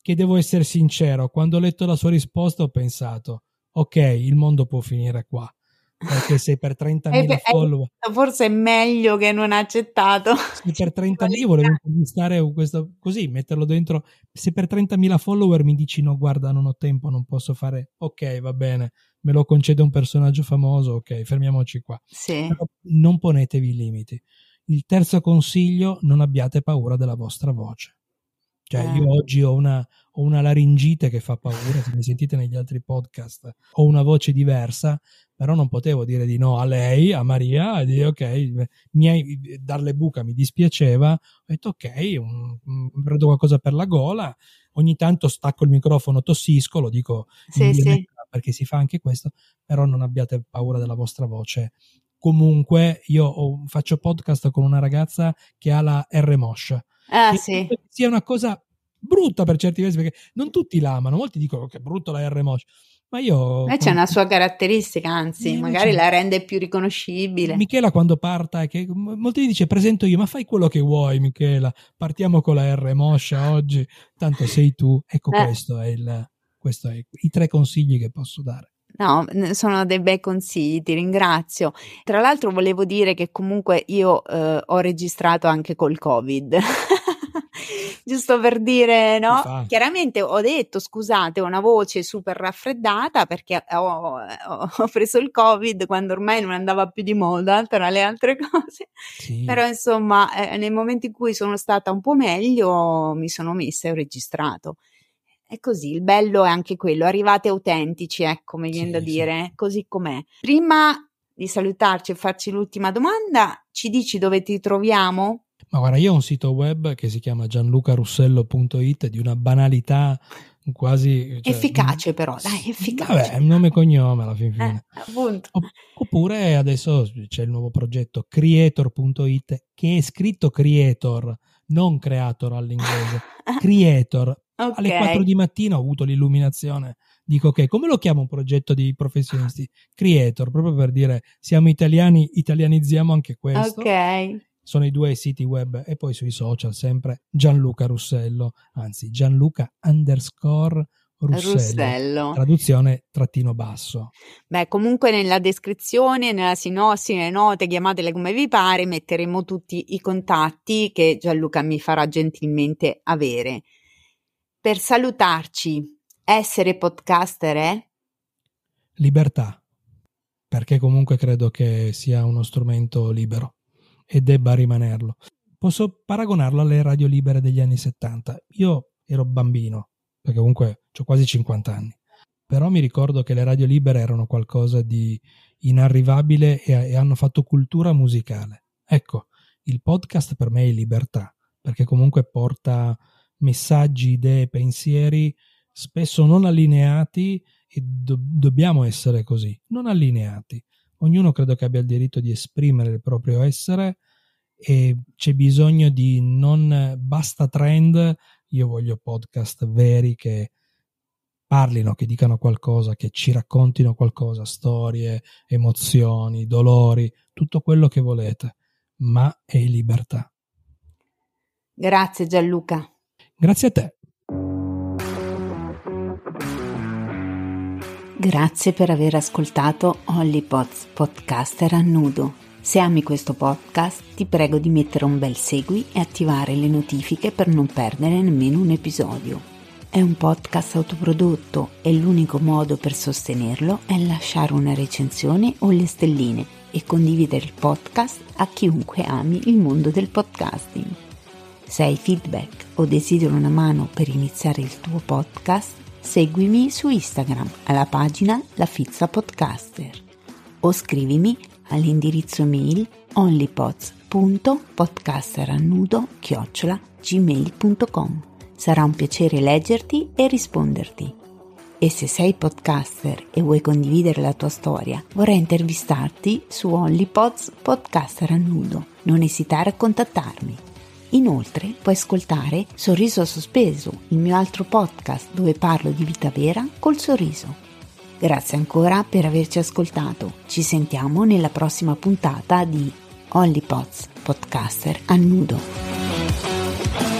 che devo essere sincero, quando ho letto la sua risposta ho pensato, ok, il mondo può finire qua, perché se per 30.000 Hai- hai- follower Forse è meglio che non ha accettato. se per 30.000 io volevo intervistare questo così, metterlo dentro. Se per 30.000 follower mi dici no, guarda, non ho tempo, non posso fare. Ok, va bene, me lo concede un personaggio famoso. Ok, fermiamoci qua. Sì. Però non ponetevi limiti. Il terzo consiglio, non abbiate paura della vostra voce. Cioè, Eh. io oggi ho una, ho una laringite che fa paura, se mi sentite negli altri podcast, ho una voce diversa, però non potevo dire di no a lei, a Maria, e dire ok, mi hai, darle buca mi dispiaceva, ho detto ok, un- un- prendo qualcosa per la gola, ogni tanto stacco il microfono, tossisco, lo dico Sì, sì. perché si fa anche questo, però non abbiate paura della vostra voce. Comunque, io ho- faccio podcast con una ragazza che ha la R Mosh, Ah, sì. che sia una cosa brutta per certi versi, perché non tutti la amano, molti dicono che è brutto la R Mosh, ma io... Ma c'è una sua caratteristica, anzi, Sì, magari invece- la rende più riconoscibile. Michela quando parta, che molti dice presento io, ma fai quello che vuoi Michela, partiamo con la R Moscia oggi, tanto sei tu, ecco Eh. questo è il, questo è i tre consigli che posso dare. No, sono dei bei consigli, ti ringrazio. Tra l'altro volevo dire che comunque io eh, ho registrato anche col Covid. Giusto per dire, no? Chiaramente ho detto, scusate, ho una voce super raffreddata perché ho, ho- ho preso il Covid quando ormai non andava più di moda tra le altre cose. Sì. Però insomma, eh, nei momenti in cui sono stata un po' meglio, mi sono messa e ho registrato. È così, il bello è anche quello, arrivate autentici, ecco, mi viene Sì, da sì. dire, così com'è. Prima di salutarci e farci l'ultima domanda, ci dici dove ti troviamo? Ma guarda, io ho un sito web che si chiama gianlucarussello.it di una banalità quasi... cioè, efficace però, dai, efficace. Vabbè, è nome e cognome alla fin fine. Eh, appunto. Opp- Oppure adesso c'è il nuovo progetto creator.it che è scritto creator, non creator all'inglese, creator. Ok. Alle 4 di mattina ho avuto l'illuminazione. Dico ok, come lo chiamo un progetto di professionisti? Creator, proprio per dire siamo italiani, italianizziamo anche questo. Ok. Sono i due siti web e poi sui social sempre Gianluca Russello, anzi Gianluca underscore Russello. Russello. Traduzione trattino basso. Beh, comunque nella descrizione, nella sinossi, nelle note, chiamatele come vi pare, metteremo tutti i contatti che Gianluca mi farà gentilmente avere. Per salutarci, essere podcaster è? Libertà, perché comunque credo che sia uno strumento libero e debba rimanerlo. Posso paragonarlo alle radio libere degli anni 70. Io ero bambino, perché comunque ho quasi 50 anni. Però mi ricordo che le radio libere erano qualcosa di inarrivabile e, e hanno fatto cultura musicale. Ecco, il podcast per me è libertà, perché comunque porta messaggi, idee, pensieri spesso non allineati e do- dobbiamo essere così, non allineati. Ognuno credo che abbia il diritto di esprimere il proprio essere e c'è bisogno di non basta trend, io voglio podcast veri che parlino, che dicano qualcosa, che ci raccontino qualcosa, storie, emozioni, dolori, tutto quello che volete, ma è libertà. Grazie Gianluca. Grazie a te. Grazie per aver ascoltato Hollypods Podcaster a nudo. Se ami questo podcast ti prego di mettere un bel segui e attivare le notifiche per non perdere nemmeno un episodio. È un podcast autoprodotto e l'unico modo per sostenerlo è lasciare una recensione o le stelline e condividere il podcast a chiunque ami il mondo del podcasting. Se hai feedback o desideri una mano per iniziare il tuo podcast, seguimi su Instagram alla pagina La Fizza Podcaster o scrivimi all'indirizzo mail onlypods.podcasterannudo-gmail.com Sarà un piacere leggerti e risponderti. E se sei podcaster e vuoi condividere la tua storia, vorrei intervistarti su OnlyPods Podcaster a. Non esitare a contattarmi. Inoltre puoi ascoltare Sorriso Sospeso, il mio altro podcast dove parlo di vita vera col sorriso. Grazie ancora per averci ascoltato. Ci sentiamo nella prossima puntata di OnlyPods Podcaster a nudo.